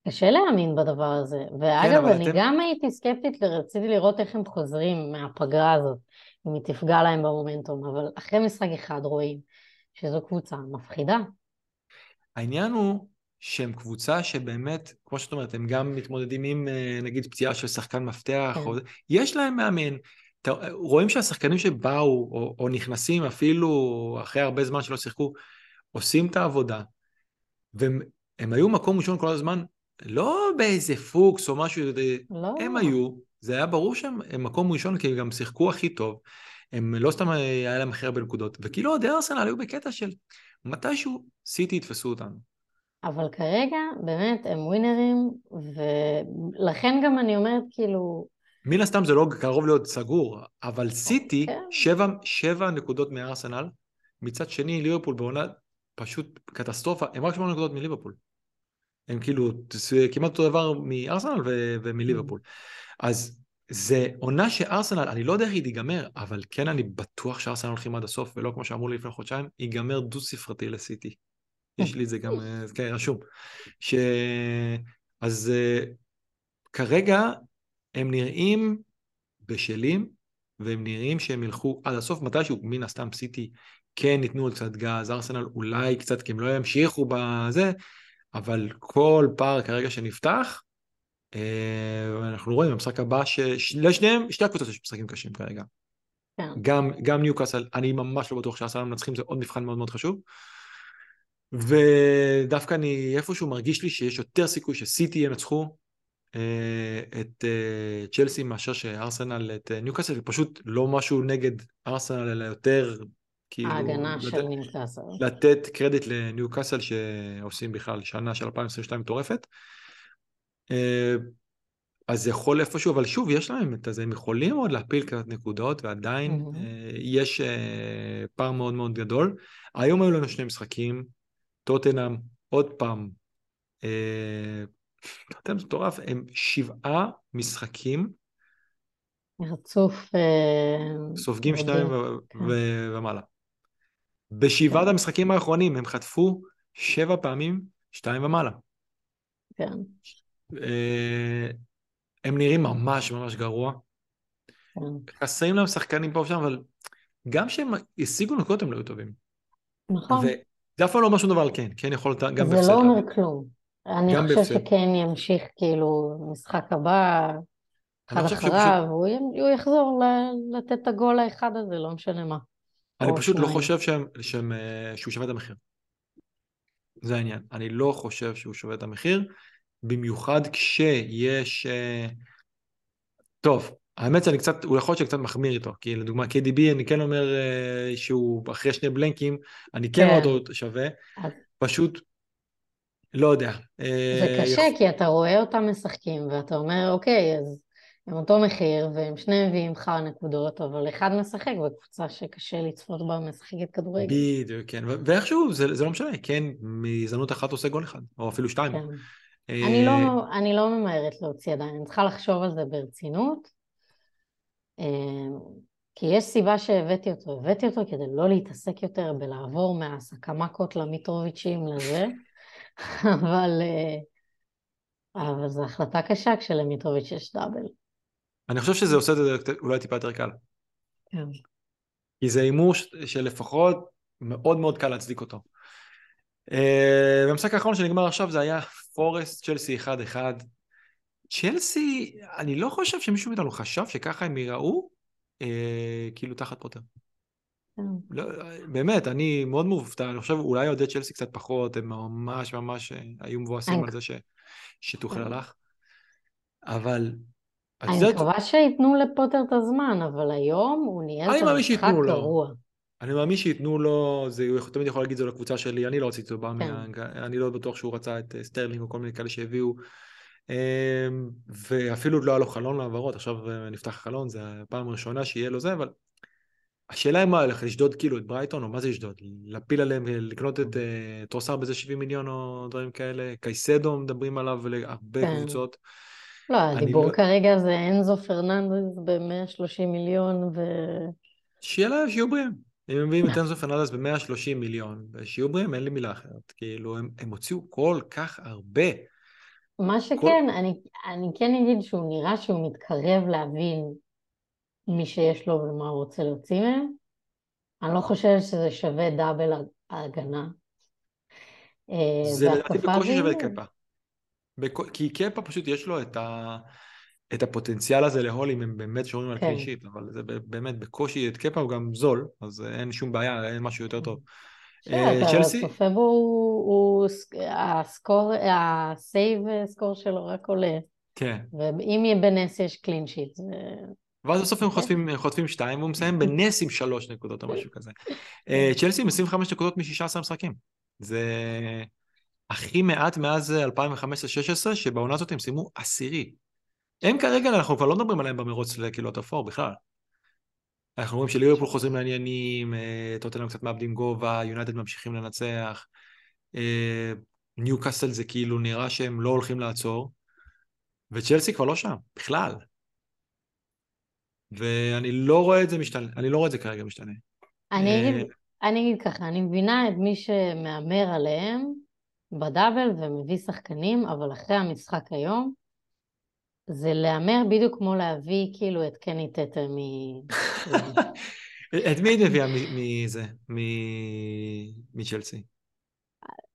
שקשה להאמין בדבר הזה. ואגב, כן, אני אתם... גם הייתי סקפטית ורציתי לראות איך הם חוזרים מהפגרה הזאת, אם היא תפגע להם במומנטום, אבל אחרי משחק אחד רואים שזו קבוצה מפחידה. העניין הוא שהם קבוצה שבאמת, כמו שאת אומרת, הם גם מתמודדים עם אה, נגיד פציעה של שחקן מפתח, כן. או... יש להם מאמן. רואים שהשחקנים שבאו או, או נכנסים אפילו אחרי הרבה זמן שלא שיחקו, עושים את העבודה, והם היו מקום ראשון כל הזמן, לא באיזה פוקס או משהו, לא. הם היו, זה היה ברור שהם מקום ראשון כי הם גם שיחקו הכי טוב, הם לא סתם היה להם הכי הרבה נקודות, וכאילו עוד ארסנל היו בקטע של מתישהו סיטי יתפסו אותנו. אבל כרגע, באמת, הם ווינרים, ולכן גם אני אומרת, כאילו... מן הסתם זה לא קרוב להיות סגור, אבל סיטי, כן. שבע, שבע נקודות מארסנל, מצד שני ליברפול בעונה פשוט קטסטרופה, הם רק שמונה נקודות מליברפול. הם כאילו, כמעט אותו דבר מארסנל ו- ומליברפול. אז זה עונה שארסנל, אני לא יודע איך היא תיגמר, אבל כן אני בטוח שארסנל הולכים עד הסוף, ולא כמו שאמרו לי לפני חודשיים, ייגמר דו-ספרתי לסיטי. יש לי את זה גם, אה, כן, רשום. ש... אז אה, כרגע הם נראים בשלים, והם נראים שהם ילכו עד הסוף, מתישהו, מן הסתם סיטי כן ייתנו עוד קצת גז, ארסנל אולי קצת, כי הם לא ימשיכו בזה, אבל כל פער כרגע שנפתח, אה, אנחנו רואים במשחק הבא שלשניהם, שתי הקבוצות יש משחקים קשים כרגע. כן. גם, גם ניוקאסל, אני ממש לא בטוח שארסנל מנצחים, זה עוד מבחן מאוד מאוד חשוב. ודווקא אני איפשהו מרגיש לי שיש יותר סיכוי שסיטי ינצחו אה, את אה, צ'לסי מאשר שארסנל את אה, ניוקאסל, פשוט לא משהו נגד ארסנל, אלא יותר כאילו... ההגנה לת... של ניוקאסל. לתת קרדיט לניוקאסל שעושים בכלל שנה של 2022 מטורפת. אז זה יכול איפשהו, אבל שוב, יש להם את זה, הם יכולים עוד להפיל קצת נקודות, ועדיין mm-hmm. יש פער מאוד מאוד גדול. היום היו לנו שני משחקים, טוטנאם, עוד פעם, אה, טוטנאם זה מטורף, הם שבעה משחקים. רצוף. אה, סופגים שניים כן. ומעלה. בשבעת כן. המשחקים האחרונים הם חטפו שבע פעמים שתיים ומעלה. כן. אה, הם נראים ממש ממש גרוע. כן. חסרים להם שחקנים פה ושם, אבל גם כשהם השיגו נקודות הם לא היו טובים. נכון. זה אף פעם לא אומר שום דבר על כן, כן יכול גם בהפסד. זה לא אומר כלום. אני חושב שכן ימשיך כאילו משחק הבא, אחד אחריו, הוא יחזור לתת את הגול האחד הזה, לא משנה מה. אני פשוט לא חושב אה, שהוא שווה את המחיר. זה העניין. אני לא חושב שהוא שווה את המחיר, במיוחד כשיש... אה, טוב, האמת שאני קצת, הוא יכול להיות שקצת מחמיר איתו, כי לדוגמה KDB אני כן אומר uh, שהוא אחרי שני בלנקים, אני כן רואה כן. אותו שווה. פשוט לא יודע. זה uh, קשה. כי אתה רואה אותם משחקים ואתה אומר, אוקיי, אז הם אותו מחיר, והם שניהם מביאים לך נקודות, אבל אחד משחק בקבוצה שקשה לצפות בה משחקת כדורגל. בדיוק, כן, ואיכשהו זה, זה לא משנה, כן, מהזדמנות אחת עושה גול אחד, או אפילו שתיים. כן. אה, אני, לא, אני לא ממהרת להוציא עדיין, אני צריכה לחשוב על זה ברצינות, אה, כי יש סיבה שהבאתי אותו, הבאתי אותו כדי לא להתעסק יותר בלעבור מהסקמקות למיטרוביצ'ים לזה, אבל, אה, אבל זו החלטה קשה כשלמיטרוביץ' יש דאבל. אני חושב שזה עושה את זה אולי טיפה יותר קל. כן. כי זה הימור שלפחות מאוד מאוד קל להצדיק אותו. במשחק האחרון שנגמר עכשיו זה היה פורסט צ'לסי 1-1. צ'לסי, אני לא חושב שמישהו מאיתנו חשב שככה הם ייראו, אה, כאילו תחת פוטר. כן. לא, באמת, אני מאוד מופתע, אני חושב אולי אוהדי צ'לסי קצת פחות, הם ממש ממש אה, היו מבואסים על זה ש... שתוכל כן. הלך. אבל... אני מקווה שייתנו לפוטר את הזמן, אבל היום הוא ניהל את המשחק גרוע. אני מאמין שייתנו לו, זה, הוא תמיד יכול להגיד זה לקבוצה שלי, אני לא רציתי אותו, כן. אני לא בטוח שהוא רצה את אה, סטרלינג או כל מיני כאלה שהביאו. אמ, ואפילו לא היה לו חלון להעברות, עכשיו אה, נפתח חלון, זה הפעם הראשונה שיהיה לו זה, אבל השאלה היא מה הולך, לשדוד כאילו את ברייטון, או מה זה לשדוד? להפיל עליהם, לקנות את uh, טרוסארד בזה 70 מיליון או דברים כאלה? קייסדו מדברים עליו להרבה כן. קבוצות. לא, הדיבור לא... כרגע זה אנזו פרננדס ב-130 מיליון ו... שיהיה להם, שיהיו בריאים. אם הם מביאים את אנזו פרננדס ב-130 מיליון, ושיהיו בריאים, אין לי מילה אחרת. כאילו, הם, הם הוציאו כל כך הרבה. מה שכן, כל... אני, אני כן אגיד שהוא נראה שהוא מתקרב להבין מי שיש לו ומה הוא רוצה להוציא מהם. אני לא חושבת שזה שווה דאבל ההגנה. אה, זה לדעתי בקושי שווה קפה. בכ... כי קפה פשוט יש לו את, ה... את הפוטנציאל הזה להול אם הם באמת שומרים על כן. קלישית, אבל זה באמת בקושי, את קפה הוא גם זול, אז אין שום בעיה, אין משהו יותר טוב. אה, צ'לסי? צופה בו הוא, ה score, ה save score שלו רק עולה. כן. ואם בנס יש clean sheet. ואז בסוף הם כן. חוטפים, חוטפים שתיים, והוא מסיים בנס עם שלוש נקודות או משהו כזה. אה, צ'לסי עם 25 נקודות מ-16 משחקים. זה הכי מעט מאז 2015-2016, שבעונה הזאת הם סיימו עשירי. הם כרגע, אנחנו כבר לא מדברים עליהם במרוץ לקהילות אפור בכלל. אנחנו רואים שליברפול חוזרים לעניינים, אה, טוטנאם קצת מאבדים גובה, יונייטד ממשיכים לנצח, ניו אה, קאסל זה כאילו נראה שהם לא הולכים לעצור, וצ'לסי כבר לא שם, בכלל. ואני לא רואה את זה משתנה, אני לא רואה את זה כרגע משתנה. אני אה, אגיד, אני אגיד ככה, אני מבינה את מי שמהמר עליהם בדאבל ומביא שחקנים, אבל אחרי המשחק היום, זה להמר בדיוק כמו להביא כאילו את קני טטה מ... את מי היית מביאה מזה? מצ'לסי?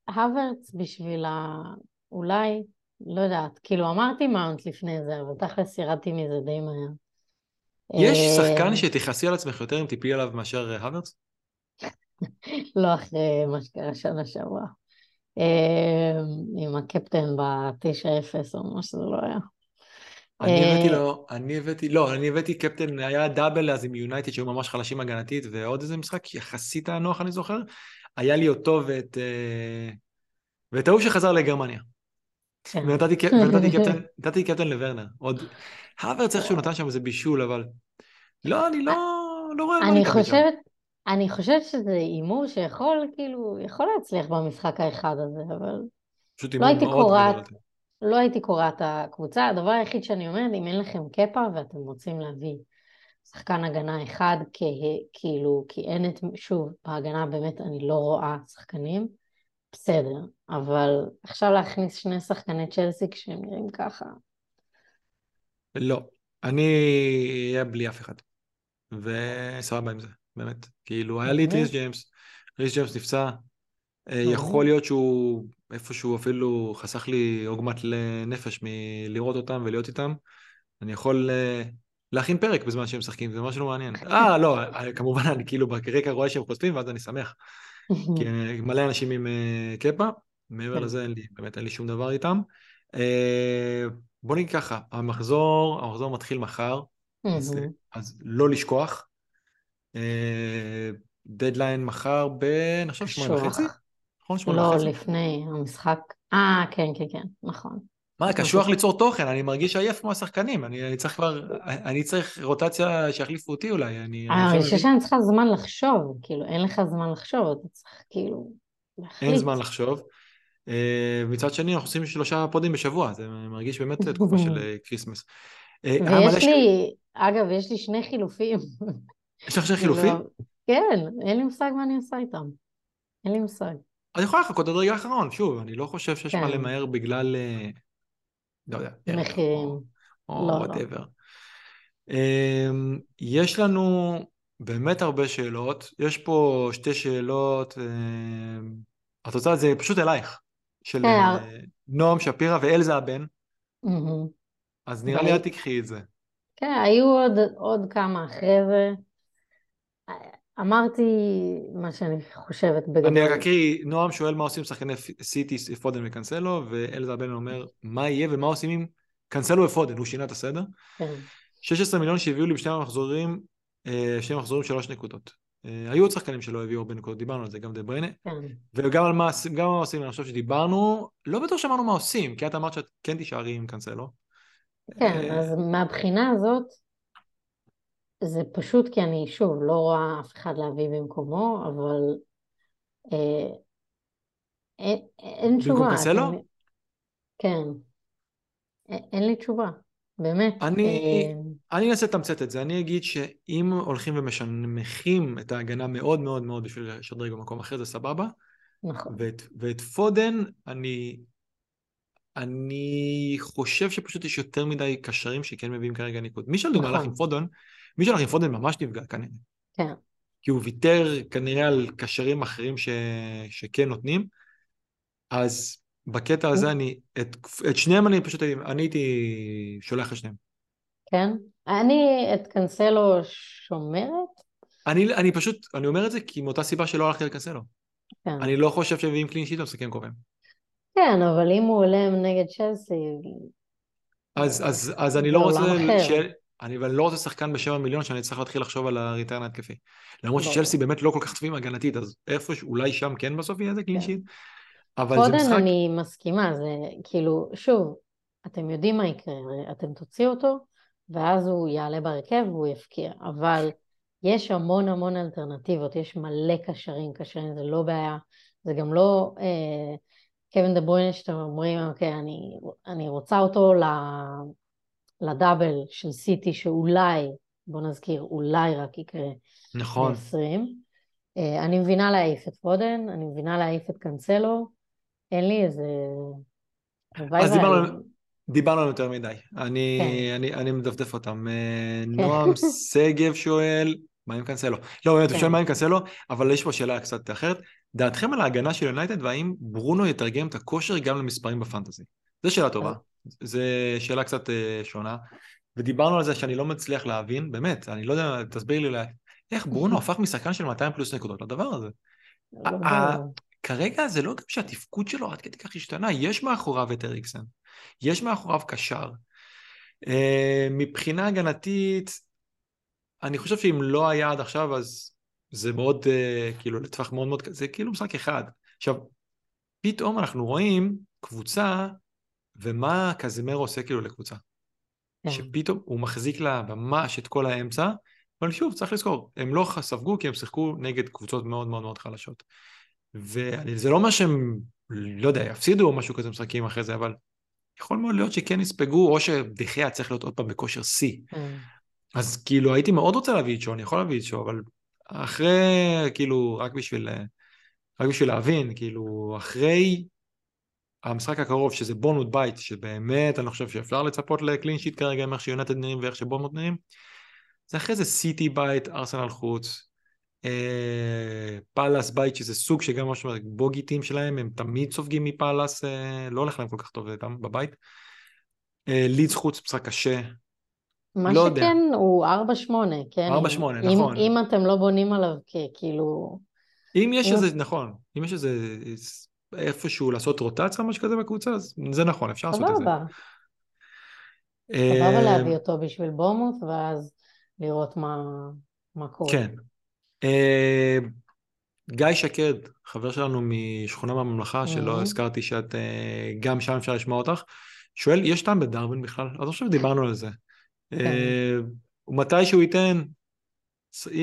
הוורץ בשביל ה... אולי, לא יודעת, כאילו אמרתי מאונט לפני זה, אבל תכלס ירדתי מזה די מהר. יש אה, שחקן שתכעסי על עצמך יותר אם תיפלי עליו מאשר הוורץ? לא אחרי מה שקרה שנה שעברה. אה, עם הקפטן ב-9-0 או מה שזה לא היה. אני הבאתי אה, לו, אני הבאתי, לא, אני הבאתי קפטן, היה דאבל אז עם יונייטד שהיו ממש חלשים הגנתית, ועוד איזה משחק יחסית היה נוח, אני זוכר. היה לי אותו ואת... אה, ואת ההוא שחזר לגרמניה. כן. ונתתי קפטן לוורנר. עוד... האוורץ איכשהו נתן שם איזה בישול, אבל... לא, אני לא, לא רואה אני חושבת, אני חושבת שזה הימור שיכול, כאילו, יכול להצליח במשחק האחד הזה, אבל... פשוט הימור לא מאוד גדול. לא הייתי קוראת הקבוצה, הדבר היחיד שאני אומרת, אם אין לכם קפה ואתם רוצים להביא שחקן הגנה אחד, כאילו, כי אין את, שוב, בהגנה באמת אני לא רואה שחקנים, בסדר, אבל עכשיו להכניס שני שחקני צ'לסי כשהם נראים ככה. לא, אני אהיה בלי אף אחד, וסבבה עם זה, באמת. כאילו, היה לי את ריס ג'יימס, ריס ג'יימס נפצע, אה, יכול להיות שהוא איפשהו אפילו חסך לי עוגמת נפש מלראות אותם ולהיות איתם. אני יכול אה, להכין פרק בזמן שהם משחקים, זה ממש לא מעניין. אה, לא, אה, כמובן, אני כאילו ברקע רואה שהם חושפים, ואז אני שמח. כי מלא אנשים עם קפה, מעבר כן. לזה אין לי, באמת אין לי שום דבר איתם. בוא נגיד ככה, המחזור, המחזור מתחיל מחר, אז, אז לא לשכוח. דדליין מחר ב... אני חושב שמונה וחצי. נכון? לא, לפני המשחק. אה, כן, כן, כן, נכון. מה, קשוח ליצור תוכן, אני מרגיש עייף כמו השחקנים, אני, אני צריך כבר, אני צריך רוטציה שיחליפו אותי אולי, אני... אני חושב שאני צריכה זמן לחשוב, כאילו, אין לך זמן לחשוב, אתה צריך כאילו להחליט. אין זמן לחשוב. אה, מצד שני, אנחנו עושים שלושה פודים בשבוע, זה מרגיש באמת תקופה של כריסמס. אה, ויש לי, אגב, יש לי שני חילופים. יש לך שני חילופים? כן, אין לי מושג מה אני עושה איתם. אין לי מושג. אני יכולה לחכות עד רגע האחרון, שוב, אני לא חושב שיש מה כן. למהר בגלל, אה, לא יודע, מחירים. או whatever. לא, לא. אמ, יש לנו באמת הרבה שאלות, יש פה שתי שאלות, אמ, את רוצה, זה פשוט אלייך, של כן. אה, נועם שפירא ואלזה הבן. אז נראה לי אל תיקחי את זה. כן, היו עוד, עוד כמה אחרי זה. אמרתי מה שאני חושבת בגדול. אני רק אקריא, נועם שואל מה עושים שחקני סיטי, פודן וקנסלו, ואלזה הבן אומר מה יהיה ומה עושים עם קנסלו ופודן, הוא שינה את הסדר. כן. 16 מיליון שהביאו לי בשני המחזורים, אה, שני מחזורים שלוש נקודות. אה, היו עוד שחקנים שלא הביאו הרבה נקודות, דיברנו על זה, גם דה בריינה. כן. וגם על מה, גם מה עושים, אני חושב שדיברנו, לא בטוח שאמרנו מה עושים, כי את אמרת שאת כן תישארי עם קנסלו. כן, אז מהבחינה הזאת, זה פשוט כי אני, שוב, לא רואה אף אחד להביא במקומו, אבל אה, אין, אין תשובה. במקום קסלו? אתם... כן. אין לי תשובה, באמת. אני, אה... אני אנסה לתמצת את זה. אני אגיד שאם הולכים ומשנמכים את ההגנה מאוד מאוד מאוד בשביל לשדרג במקום אחר, זה סבבה. נכון. ואת, ואת פודן, אני אני חושב שפשוט יש יותר מדי קשרים שכן מביאים כרגע ניקוד. מי שלדוגמה נכון. הלך עם פודן, מי שהלך עם פודן ממש נפגע כנראה. כן. כי הוא ויתר כנראה על קשרים אחרים ש... שכן נותנים. אז בקטע הזה אני, את, את שניהם אני פשוט, אני הייתי שולח לשניהם. כן? אני את קנסלו שומרת? אני, אני פשוט, אני אומר את זה כי מאותה סיבה שלא הלכתי לקנסלו. כן. אני לא חושב שמביאים קלין שיט במשחקים קרובים. כן, אבל אם הוא עולה נגד צ'לסי... אז, אז, אז אני לא רוצה... ש... אני אבל לא רוצה שחקן בשבע מיליון שאני צריך להתחיל לחשוב על ה return ההתקפי. למרות שצ'לסי באמת לא כל כך טובים הגנתית, אז איפה, אולי שם כן בסוף יהיה איזה clean sheet? כן. אבל זה משחק... אני מסכימה, זה כאילו, שוב, אתם יודעים מה יקרה, אתם תוציאו אותו, ואז הוא יעלה בהרכב והוא יפקיע, אבל יש המון המון אלטרנטיבות, יש מלא קשרים, קשרים זה לא בעיה, זה גם לא... אה, קווין דה בריינה שאתם אומרים, אוקיי, אני, אני רוצה אותו לדאבל של סיטי שאולי, בוא נזכיר, אולי רק יקרה נכון. ב-20. אה, אני מבינה להעיף את פודן, אני מבינה להעיף את קאנסלו, אין לי איזה... אז דיברנו, דיברנו יותר מדי, אני, כן. אני, אני מדפדף אותם. אה, כן. נועם שגב שואל, מה עם קאנסלו? לא, באמת, הוא כן. שואל מה עם קאנסלו, אבל יש פה שאלה קצת אחרת. דעתכם על ההגנה של יונייטד והאם ברונו יתרגם את הכושר גם למספרים בפנטזי? זו שאלה טובה, זו שאלה קצת אה, שונה, ודיברנו על זה שאני לא מצליח להבין, באמת, אני לא יודע, תסביר לי אולי, איך ברונו הפך משחקן של 200 פלוס נקודות לדבר הזה? לא כרגע זה לא גם שהתפקוד שלו עד כדי כך השתנה, יש מאחוריו את אריקסן, יש מאחוריו קשר. אה, מבחינה הגנתית, אני חושב שאם לא היה עד עכשיו אז זה מאוד, uh, כאילו, לטווח מאוד מאוד, זה כאילו משחק אחד. עכשיו, פתאום אנחנו רואים קבוצה, ומה קזמרו עושה כאילו לקבוצה. כן. שפתאום הוא מחזיק לה ממש את כל האמצע, אבל שוב, צריך לזכור, הם לא ספגו כי הם שיחקו נגד קבוצות מאוד מאוד מאוד חלשות. וזה לא אומר שהם, לא יודע, יפסידו או משהו כזה משחקים אחרי זה, אבל יכול מאוד להיות שכן יספגו, או שדחיה צריך להיות עוד פעם בכושר שיא. כן. אז כאילו הייתי מאוד רוצה להביא את שו, אני יכול להביא את שו, אבל אחרי, כאילו, רק בשביל, רק בשביל להבין, כאילו, אחרי המשחק הקרוב, שזה בורנמות' בבית, שבאמת אני חושב שאפשר לצפות ל clean sheet כרגע עם איך שיונייטד נראים ואיך שבורנמות' נראים, זה אחרי זה סיטי בבית, ארסנל חוץ, אה, פאלאס בבית, שזה סוג שגם משהו בוגיטים שלהם, הם תמיד סופגים מפאלאס, אה, לא הולך להם כל כך טוב בבית. אה, לידס חוץ, משחק קשה, מה לא שכן יודע. הוא 4-8, כן? 4-8, נכון. אם אתם לא בונים עליו ככאילו... אם יש איזה, נכון, אם יש איזה איפשהו לעשות רוטציה משהו כזה בקבוצה, אז זה נכון, אפשר לעשות את זה. סבבה. סבבה להביא אותו בשביל בומוס, ואז לראות מה, מה קורה. כן. אה, גיא שקד, חבר שלנו משכונה בממלכה, שלא הזכרתי שאת, אה, גם שם אפשר לשמוע אותך, שואל, יש טעם בדרווין בכלל? אז עכשיו דיברנו על זה. כן. אה, ומתי שהוא ייתן,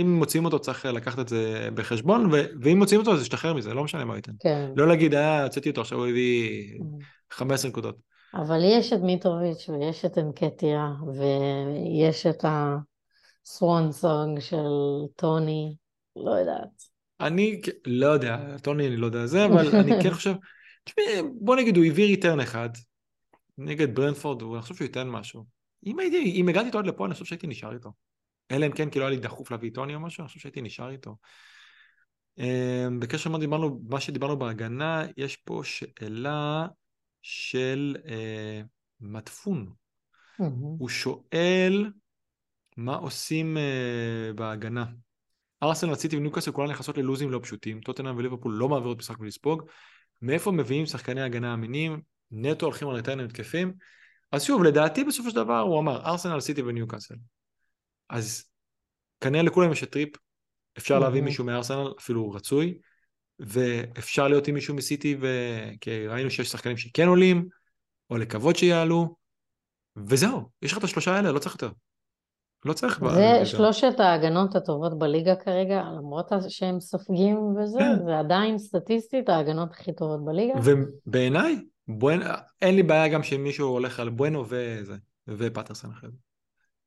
אם מוציאים אותו צריך לקחת את זה בחשבון, ו- ואם מוציאים אותו אז ישתחרר מזה, לא משנה מה ייתן. כן. לא להגיד, אה, הוצאתי אותו, עכשיו הוא הביא 15 נקודות. אבל יש את מיטרוביץ' ויש את אנקטיה ויש את הסוונסונג של טוני, לא יודעת. אני לא יודע, טוני אני לא יודע זה, אבל אני כן חושב, תשמעי, בוא נגיד הוא הביא ריטרן אחד, נגד ברנפורד, אני חושב שהוא ייתן משהו. אם הייתי, אם הגעתי איתו עד לפה, אני חושב שהייתי נשאר איתו. אלא אם כן, כאילו היה לי דחוף להביא טוני או משהו, אני חושב שהייתי נשאר איתו. אמ, בקשר למה דיברנו, מה שדיברנו בהגנה, יש פה שאלה של אה, מדפון. הוא שואל מה עושים אה, בהגנה. ארסנל, סיטי וניוקאסל כולן נכנסות ללו"זים לא פשוטים, טוטנאם וליברפול לא מעבירות משחק בלי לספוג. מאיפה מביאים שחקני הגנה אמינים? נטו הולכים על return ים התקפיים. אז שוב, לדעתי בסופו של דבר הוא אמר ארסנל, סיטי וניוקאסל. אז כנראה לכולם יש את טריפייר, אפשר להביא מישהו מארסנל, אפילו רצוי, ואפשר להיות עם מישהו מסיטי, ו... כי ראינו שיש שחקנים שכן עולים, או לקוות שיעלו, וזהו, יש לך את השלושה האלה, לא צריך יותר. לא צריך... זה. שלושת ההגנות הטובות בליגה כרגע, למרות שהם סופגים וזה, כן. זה עדיין סטטיסטית ההגנות הכי טובות בליגה. ובעיניי, בואנ... אין לי בעיה גם שמישהו הולך על בואנו וזה, ופטרסון אחרי זה.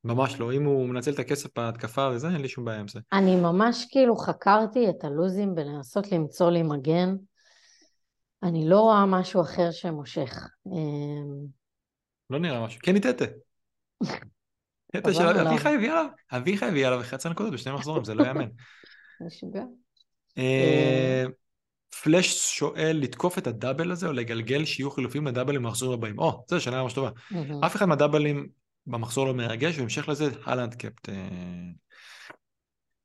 ממש לא, אם הוא מנצל את הכסף בהתקפה וזה, אין לי שום בעיה עם זה. אני ממש כאילו חקרתי את הלוזים בלנסות למצוא לי מגן. אני לא רואה משהו אחר שמושך. אמ, לא נראה משהו. כן, טטה. טטה של אביחי הביא עליו, אביחי הביא עליו 11 נקודות בשני מחזורים, זה לא יאמן. משוגע. אה, פלאש שואל לתקוף את הדאבל הזה או לגלגל שיהיו חילופים לדאבלים במחזורים הבאים. או, זו שאלה ממש טובה. אף אחד מהדאבלים במחזור לא מרגש, ובהמשך לזה הלנד קפט.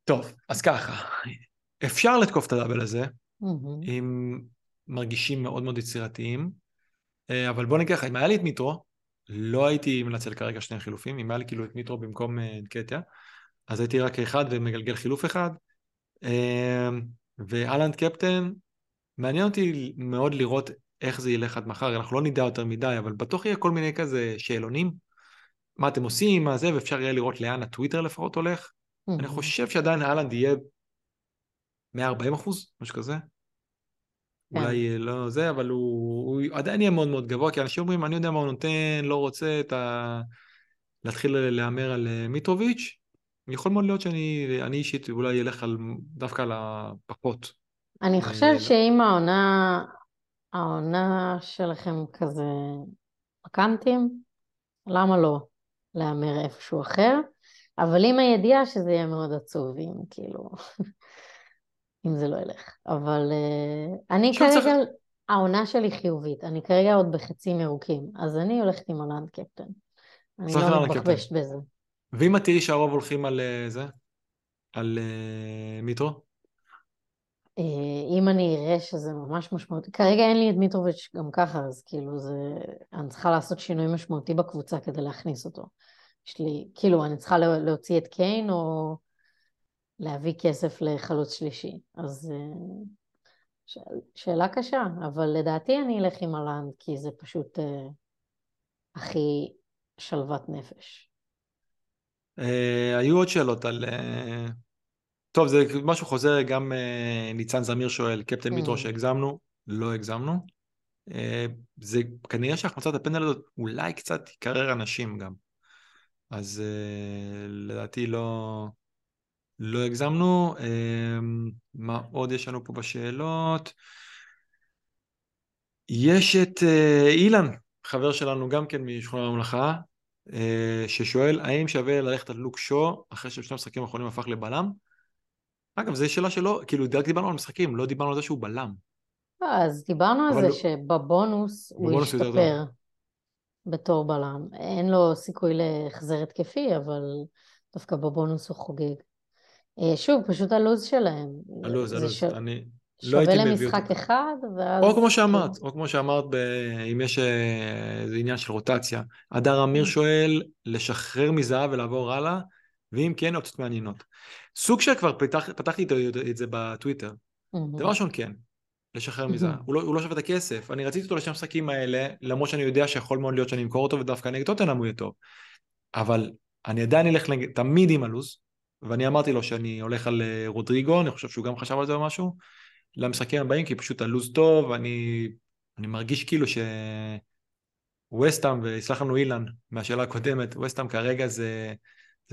טוב, אז ככה, אפשר לתקוף את הדאבל הזה, אם מרגישים מאוד מאוד יצירתיים, אה, אבל בוא נגיד לך, אם היה לי את מיטרו, לא הייתי מנצל כרגע שני חילופים, אם היה לי כאילו את מיטרו במקום אנקטיה, אה, אז הייתי רק אחד ומגלגל חילוף אחד. אה, ואלנד קפטן, מעניין אותי מאוד לראות איך זה ילך עד מחר, אנחנו לא נדע יותר מדי, אבל בטוח יהיה כל מיני כזה שאלונים מה אתם עושים, מה זה, ואפשר יהיה לראות לאן הטוויטר לפחות הולך. Mm-hmm. אני חושב שעדיין אהלנד יהיה 140 אחוז, משהו כזה. כן. אולי לא זה, אבל הוא, הוא עדיין יהיה מאוד מאוד גבוה, כי אנשים אומרים, אני יודע מה הוא נותן, לא רוצה את ה... להתחיל להמר על אה, מיטרוביץ'. יכול מאוד להיות שאני אישית אולי אלך על, דווקא על הפחות. אני חושב אה, שאם העונה, העונה שלכם כזה פקנטים, למה לא? להמר איפשהו אחר, אבל עם הידיעה שזה יהיה מאוד עצוב, אם כאילו, אם זה לא ילך. אבל uh, אני כרגע, צריך... העונה שלי חיובית, אני כרגע עוד בחצים ירוקים, אז אני הולכת עם הולנד קפטן. אני לא מתבחבשת בזה. ואם את תראי שהרוב הולכים על uh, זה? על uh, מיטרו? אה, אם אני אראה שזה ממש משמעותי, כרגע אין לי את מיטרוביץ' גם ככה, אז כאילו זה, אני צריכה לעשות שינוי משמעותי בקבוצה כדי להכניס אותו. יש לי, כאילו, אני צריכה להוציא את קיין או להביא כסף לחלוץ שלישי. אז אה, ש... שאלה קשה, אבל לדעתי אני אלך עם הלנד, כי זה פשוט uh, הכי שלוות נפש. Uh, היו עוד שאלות על... Uh... טוב, זה משהו חוזר, גם uh, ניצן זמיר שואל, קפטן mm. מיטרו שהגזמנו, לא הגזמנו. Uh, זה כנראה שהחמצת הפנדל הזאת אולי קצת יקרר אנשים גם. אז uh, לדעתי לא, לא הגזמנו. מה עוד יש לנו פה בשאלות? יש את אילן, חבר שלנו גם כן משכונה הממלכה, ששואל האם שווה ללכת על לוק שו אחרי שבשני המשחקים האחרונים הפך לבלם? אגב, זו שאלה שלא, כאילו, רק דיברנו על משחקים, לא דיברנו על זה שהוא בלם. אז דיברנו על זה לא... שבבונוס הוא ישתפר בתור בלם. אין לו סיכוי להחזר התקפי, אבל דווקא בבונוס הוא חוגג. אה, שוב, פשוט הלו"ז שלהם. הלו"ז, הלו"ז, ש... אני... לא הייתי מביא אותו. שווה למשחק אחד, ואז... או כמו שאמרת, או כמו שאמרת, ב... אם יש איזה עניין של רוטציה. הדר אמיר שואל, לשחרר מזהב ולעבור הלאה, ואם כן, אופציות מעניינות. סוג שכבר פתח, פתחתי את זה בטוויטר. Mm-hmm. דבר ראשון, כן. לשחרר מזה. הוא לא, הוא לא שווה את הכסף. אני רציתי אותו לשני המשחקים האלה, למרות שאני יודע שיכול מאוד להיות שאני אמכור אותו ודווקא נגד טוטנאם הוא יהיה טוב. אבל אני עדיין אלך נגד, תמיד עם הלו"ז, ואני אמרתי לו שאני הולך על אה, רודריגו, אני חושב שהוא גם חשב על זה או משהו, למשחקים הבאים, כי פשוט הלו"ז טוב, אני, אני מרגיש כאילו ש... ווסטאם, ויסלח לנו אילן מהשאלה הקודמת, ווסטאם כרגע זה,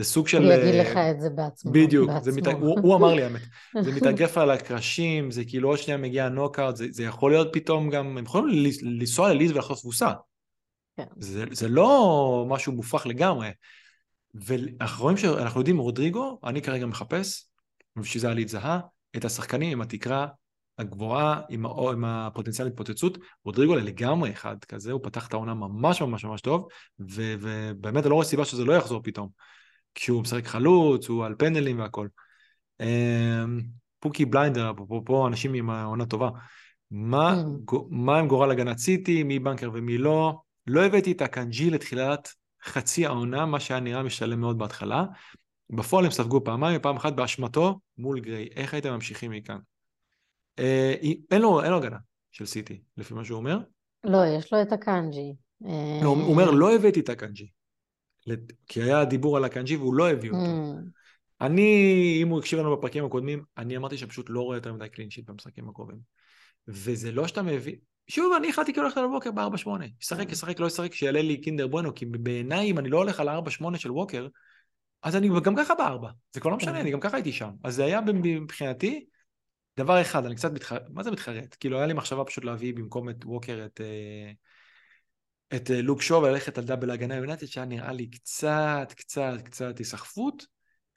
זה סוג של... הוא יגיד לך את זה בעצמו. בדיוק, בעצמו. מת... הוא, הוא אמר לי האמת. זה מתאגף על הקרשים, זה כאילו עוד שנייה מגיע הנוקארט, זה, זה יכול להיות פתאום גם, הם יכולים לנסוע לליז ולחטוף תבוסה. כן. זה, זה לא משהו מופרך לגמרי. ואנחנו רואים שאנחנו יודעים, רודריגו, אני כרגע מחפש, ובשביל זה היה את זהה, את השחקנים עם התקרה הגבוהה, עם, הא, עם הפוטנציאל התפוצצות. רודריגו לגמרי אחד כזה, הוא פתח את העונה ממש ממש ממש טוב, ו, ובאמת אני לא רואה סיבה שזה לא יחזור פתאום. כשהוא משחק חלוץ, הוא על פנדלים והכל. אמ, פוקי בליינדר, אפרופו אנשים עם העונה טובה. מה. מה עם גורל הגנת סיטי, מי בנקר ומי לא? לא הבאתי את הקנג'י לתחילת חצי העונה, מה שהיה נראה משלם מאוד בהתחלה. בפועל הם ספגו פעמיים, פעם אחת באשמתו מול גריי. איך הייתם ממשיכים מכאן? אה, אין, לו, אין לו הגנה של סיטי, לפי מה שהוא אומר. לא, יש לו את אקנג'י. לא, הוא אומר, לא הבאתי את אקנג'י. כי היה דיבור על אקנג'י והוא לא הביא אותו. Mm. אני, אם הוא הקשיב לנו בפרקים הקודמים, אני אמרתי שפשוט לא רואה יותר מדי clean sheet במשחקים הקרובים. וזה לא שאתה מביא... שוב, אני החלטתי כאילו ללכת על ווקר ב-4-8. ישחק, mm. ישחק, לא ישחק, שיעלה לי קינדר בואנו, כי בעיניי, אם אני לא הולך על ה-4-8 של ווקר, אז אני גם ככה בארבע. זה כבר לא משנה, mm. אני גם ככה הייתי שם. אז זה היה מבחינתי דבר אחד, אני קצת מתחרט, מה זה מתחרט? כאילו, היה לי מחשבה פשוט להביא במקום את ווקר את... את אה, לוק שואו וללכת על double הגנה יונייטד שהיה נראה לי קצת, קצת, קצת היסחפות,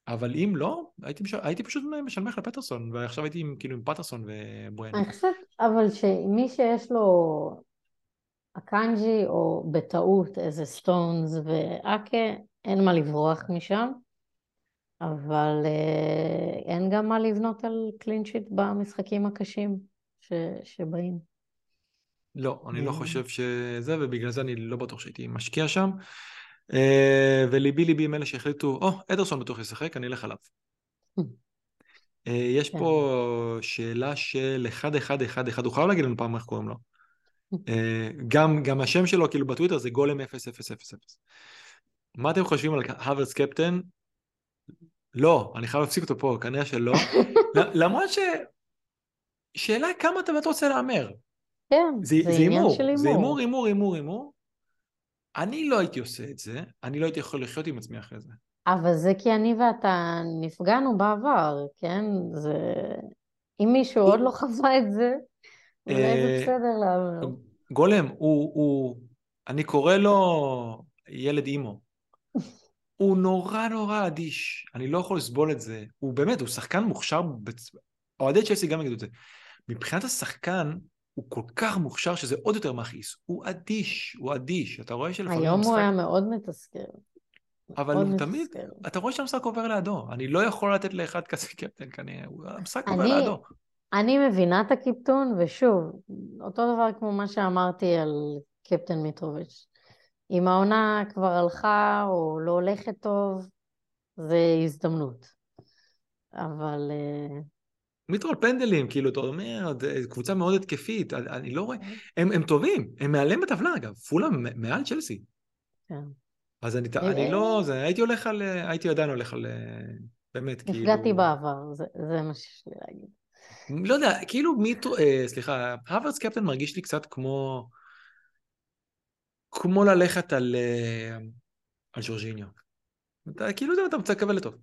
אבל אם לא, הייתי, מש... הייתי פשוט משנמך לפטרסון, ועכשיו הייתי עם, כאילו עם פטרסון וברואן. אני חושבת, אבל שמי שיש לו אקנג'י, או בטעות איזה סטונס ואקה, אין מה לברוח משם, אבל אה, אין גם מה לבנות על קלינשיט במשחקים הקשים ש... שבאים. לא, אני לא אה. חושב שזה, ובגלל זה אני לא בטוח שהייתי משקיע שם. אה, וליבי ליבי עם אלה שהחליטו, או, oh, אדרסון בטוח ישחק, אני אלך עליו. אה, יש כן. פה שאלה של 1-1-1-1, הוא חייב להגיד לנו פעם איך קוראים לו. גם, גם השם שלו, כאילו בטוויטר זה גולם 0-0-0-0. מה אתם חושבים על הוורס קפטן? לא, אני חייב להפסיק אותו פה, כנראה שלא. למרות ש... שאלה כמה אתה באמת רוצה להמר. כן, זה, זה, זה עניין של הימור. זה הימור, הימור, הימור, הימור. אני לא הייתי עושה את זה, אני לא הייתי יכול לחיות עם עצמי אחרי זה. אבל זה כי אני ואתה נפגענו בעבר, כן? זה... אם מישהו הוא... עוד לא חווה את זה, אולי זה אה, בסדר להעביר. גולם, הוא, הוא... אני קורא לו ילד אימו. הוא נורא נורא אדיש, אני לא יכול לסבול את זה. הוא באמת, הוא שחקן מוכשר, בצ... אוהדי צ'לסי גם יגידו את זה. מבחינת השחקן, הוא כל כך מוכשר שזה עוד יותר מכעיס. הוא אדיש, הוא אדיש. אתה רואה שלפעמים היום המשחק... הוא היה מאוד מתסכל. אבל הוא תמיד, אתה רואה שהמשחק עובר לידו. אני לא יכול לתת לאחד כזה קפטן כנראה, המשחק עובר לידו. אני מבינה את הקיפטון, ושוב, אותו דבר כמו מה שאמרתי על קפטן מיטרוביץ'. אם העונה כבר הלכה או לא הולכת טוב, זה הזדמנות. אבל אה, מיטרול פנדלים, כאילו, אתה אומר, קבוצה מאוד התקפית, אני לא רואה, הם, הם טובים, הם מעליהם בטבלה אגב, פולאם מעל צ'לסי. כן. אז אני, אני לא, זה, הייתי הולך על, הייתי עדיין הולך על, באמת, כאילו... נפגעתי בעבר, זה, זה מה שיש לי להגיד. לא יודע, כאילו מיטרו, אה, סליחה, וורד-פראוז קפטן מרגיש לי קצת כמו, כמו ללכת על, אה, על ז'ורג'יניו. אתה כאילו אתה מצא לקבל לטוב.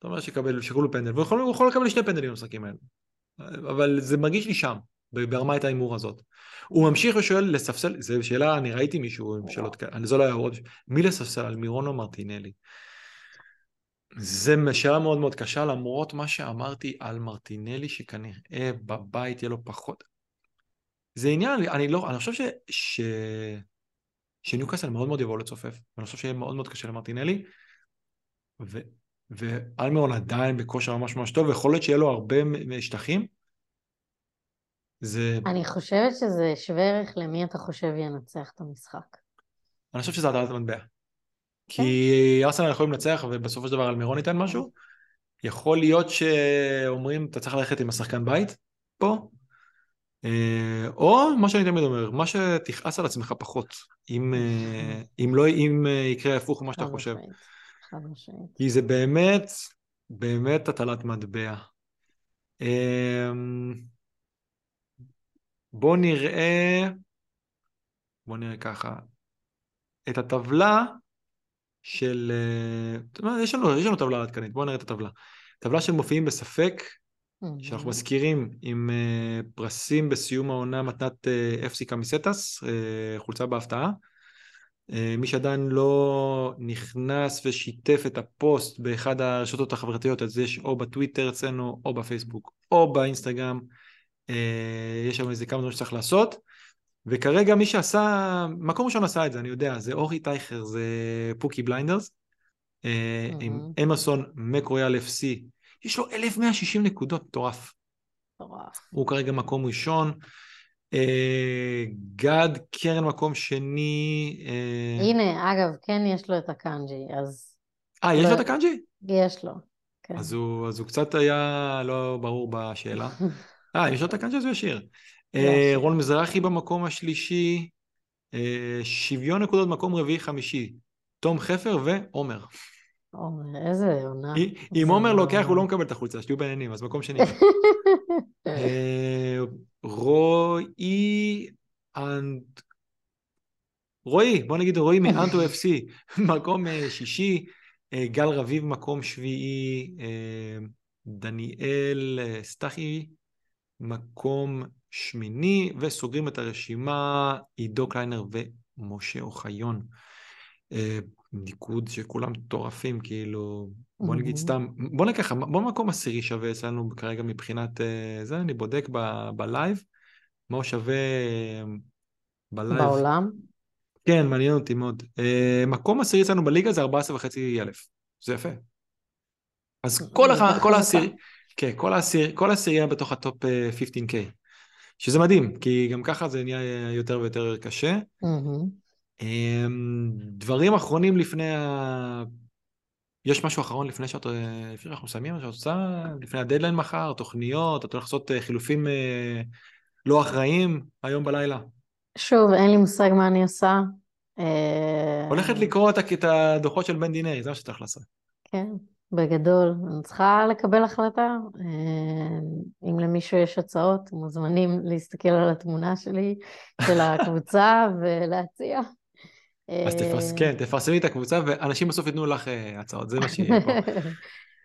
אתה אומר שיקבל, שיקבלו פנדל, והוא יכול, יכול לקבל שני פנדלים במשחקים האלה. אבל זה מרגיש לי שם, ברמת ההימור הזאת. הוא ממשיך ושואל לספסל, זו שאלה, אני ראיתי מישהו עם שאלות כאלה, זה לא היה עוד, מי לספסל, על מירון או מרטינלי? זה שאלה מאוד מאוד קשה, למרות מה שאמרתי על מרטינלי, שכנראה בבית יהיה לו פחות. זה עניין, אני לא, אני חושב ש... ש... שניוקאסל מאוד מאוד יבואו לצופף, ואני חושב שיהיה מאוד מאוד קשה למרטינלי, ו... ואלמירון עדיין בכושר ממש ממש טוב, ויכול להיות שיהיה לו הרבה שטחים. זה... אני חושבת שזה שווה ערך למי אתה חושב ינצח את המשחק. אני חושב שזה הטלת מטבע. כי כן. ארסנל יכולים לנצח ובסופו של דבר אלמירון ייתן משהו. יכול להיות שאומרים, אתה צריך ללכת עם השחקן בית פה, אה, או מה שאני תמיד אומר, מה שתכעס על עצמך פחות, אם, אה, אם לא, אם אה, יקרה הפוך ממה שאתה חושב. חד משמעית. כי זה באמת, באמת הטלת מטבע. בואו נראה, בואו נראה ככה, את הטבלה של, יש לנו, יש לנו טבלה עדכנית, בואו נראה את הטבלה. טבלה של מופיעים בספק, שאנחנו מזכירים עם uh, פרסים בסיום העונה מתנת uh, אפסי קמיסטס, uh, חולצה בהפתעה. Uh, מי שעדיין לא נכנס ושיתף את הפוסט באחד הרשתות החברתיות, אז יש או בטוויטר אצלנו, או בפייסבוק, או באינסטגרם. Uh, יש שם איזה כמה דברים שצריך לעשות. וכרגע מי שעשה, מקום ראשון עשה את זה, אני יודע, זה אורי טייכר, זה פוקי בליינדרס, mm-hmm. עם אמרסון מקרויאל אפסי. יש לו 1,160 נקודות, מטורף. מטורף. הוא כרגע מקום ראשון. אה, גד קרן מקום שני. אה... הנה, אגב, כן יש לו את הקאנג'י, אז... אה, יש לו את הקאנג'י? יש לו, כן. אז הוא, אז הוא קצת היה לא ברור בשאלה. אה, יש לו את הקאנג'י אז הוא ישיר. אה, רון מזרחי במקום השלישי, שוויון נקודות מקום רביעי-חמישי. תום חפר ועומר. עומר, איזה עונה. אם עומר לוקח, הוא לא מקבל את החולצה, שתהיו בעניינים, אז מקום שני. אה, רועי אנט... רועי, בוא נגיד רועי מאנטו סי, מקום אה, שישי, אה, גל רביב מקום שביעי, דניאל סטחי מקום שמיני, וסוגרים את הרשימה עידו קליינר ומשה אוחיון. ניקוד שכולם מטורפים, כאילו, בוא נגיד סתם, בוא ניקח, בוא מקום עשירי שווה אצלנו כרגע מבחינת אה, זה, אני בודק ב live, מה הוא שווה אה, בלייב. בעולם? כן, מעניין אותי מאוד. אה, מקום עשירי אצלנו בליגה זה 14 וחצי אלף, זה יפה. אז כל, הח... כל העשירי, כן, כל העשירי, כל העשירייה בתוך ה top 15K, שזה מדהים, כי גם ככה זה נהיה יותר ויותר קשה. Mm-hmm. אמ, דברים אחרונים לפני ה... יש משהו אחרון לפני שאת... לפני שאנחנו מסיימים, שאת עושה? לפני הדדליין מחר, תוכניות, את הולכת לעשות אה, חילופים אה, לא אחראיים היום בלילה? שוב, אין לי מושג מה אני עושה. אה, הולכת לקרוא את הדוחות של בן דינרי, זה מה שצריך לעשות. כן, בגדול. אני צריכה לקבל החלטה. אם למישהו יש הצעות, מוזמנים להסתכל על התמונה שלי, של הקבוצה, ולהציע. אז תפרס, כן, תפרסמי את הקבוצה ואנשים בסוף ייתנו לך uh, הצעות, זה מה שיהיה פה.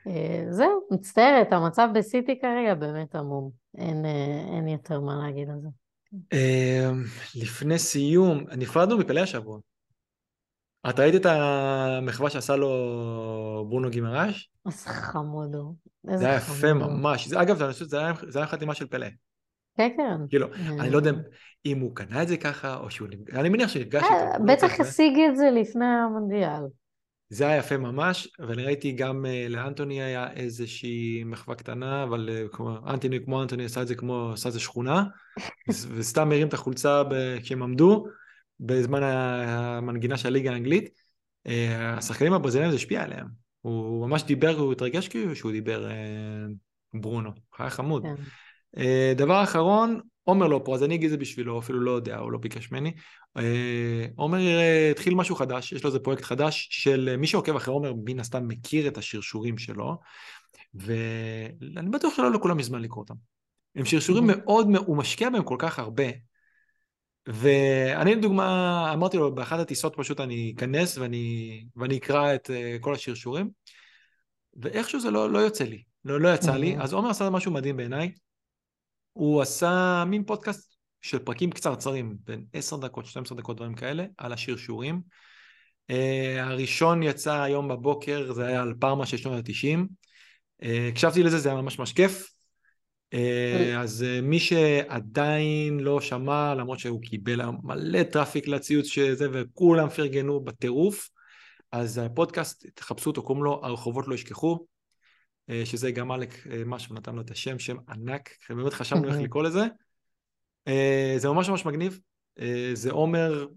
אה, זהו, מצטערת, המצב בסיטי כרגע באמת עמום, אין, אה, אין יותר מה להגיד על זה. לפני סיום, נפרדנו מפלא השבוע. את ראית את המחווה שעשה לו ברונו גימרש? איזה חמוד הוא. זה היה יפה ממש. אגב, אני חושב שזה היה חתימה של פלא. כן, כן. כאילו, אני לא יודע אם הוא קנה את זה ככה, או שהוא... אני מניח שנפגש איתו. אה, לא בטח השיג את זה לפני המונדיאל. זה היה יפה ממש, ואני ראיתי גם uh, לאנטוני היה איזושהי מחווה קטנה, אבל uh, כמו, אנטוני כמו אנטוני עשה את זה כמו, עשה את זה שכונה, וסתם הרים את החולצה כשהם עמדו, בזמן המנגינה של הליגה האנגלית. השחקנים הברזילאים זה השפיע עליהם. הוא ממש דיבר, הוא התרגש כאילו שהוא דיבר ברונו, היה חמוד. אה, דבר אחרון, עומר לא פה, אז אני אגיד זה בשבילו, אפילו לא יודע, הוא לא ביקש ממני. אה, עומר אה, התחיל משהו חדש, יש לו איזה פרויקט חדש של מי שעוקב אחרי עומר, מן הסתם מכיר את השרשורים שלו, ואני בטוח שלא לכולם יש זמן לקרוא אותם. הם שרשורים מאוד, הוא משקיע בהם כל כך הרבה. ואני לדוגמה, אמרתי לו, באחת הטיסות פשוט אני אכנס ואני, ואני אקרא את כל השרשורים, ואיכשהו זה לא, לא יוצא לי, לא, לא יצא לי, אז עומר עשה משהו מדהים בעיניי, הוא עשה מין פודקאסט של פרקים קצרצרים, בין 10 דקות, 12 דקות, דברים כאלה, על השרשורים. Uh, הראשון יצא היום בבוקר, זה היה על פארמה של שנות ה-90. Uh, הקשבתי לזה, זה היה ממש ממש כיף. Uh, אז uh, מי שעדיין לא שמע, למרות שהוא קיבל מלא traffic לציוץ שזה, וכולם פרגנו בטירוף, אז הפודקאסט, תחפשו אותו, קוראים לו הרחובות לא ישכחו. אה, שזה גם אלק אה, משהו נתן לו את השם, שם ענק, באמת חשבנו איך לקרוא לזה. אה, זה ממש ממש מגניב. זה עומר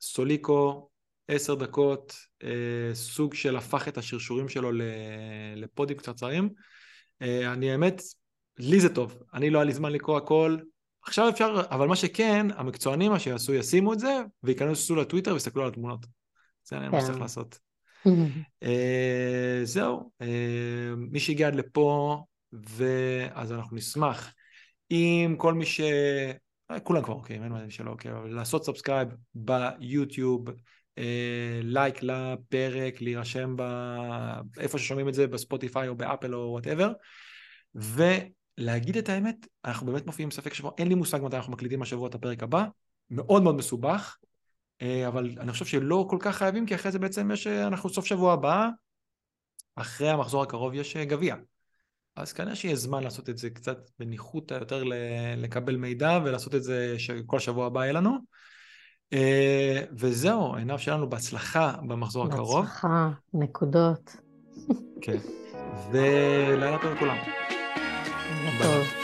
סוליקו, עשר דקות, סוג של הפך את השרשורים שלו לפודים קצרצרים. אני האמת, לי זה טוב, אני לא היה לי זמן לקרוא הכל, עכשיו אפשר, אבל מה שכן, המקצוענים מה שיעשו, ישימו את זה, וייכנסו לטוויטר ויסתכלו על התמונות. זה מה שצריך כן. לעשות. זהו, מי שהגיע עד לפה, ואז אנחנו נשמח אם כל מי ש... כולם כבר אוקיי, אין מה שלא אוקיי, אבל לעשות subscribe ביוטיוב, לייק לפרק, להירשם. איפה ששומעים את זה, בספוטיפיי או באפל או whatever, ולהגיד את האמת, אנחנו באמת מופיעים בספק שבוע, אין לי מושג מתי אנחנו מקליטים השבוע את הפרק הבא, מאוד מאוד מסובך, אה, אבל אני חושב שלא כל כך חייבים, כי אחרי זה בעצם יש, אה, אנחנו סוף שבוע הבא, אחרי המחזור הקרוב יש אה, גביע. אז כנראה שיהיה זמן לעשות את זה קצת בניחותא יותר לקבל מידע ולעשות את זה שכל שבוע הבא יהיה לנו. וזהו, עיניו שלנו בהצלחה במחזור בהצלחה, הקרוב. בהצלחה, נקודות. כן, ולילה טוב לכולם. לילה טוב.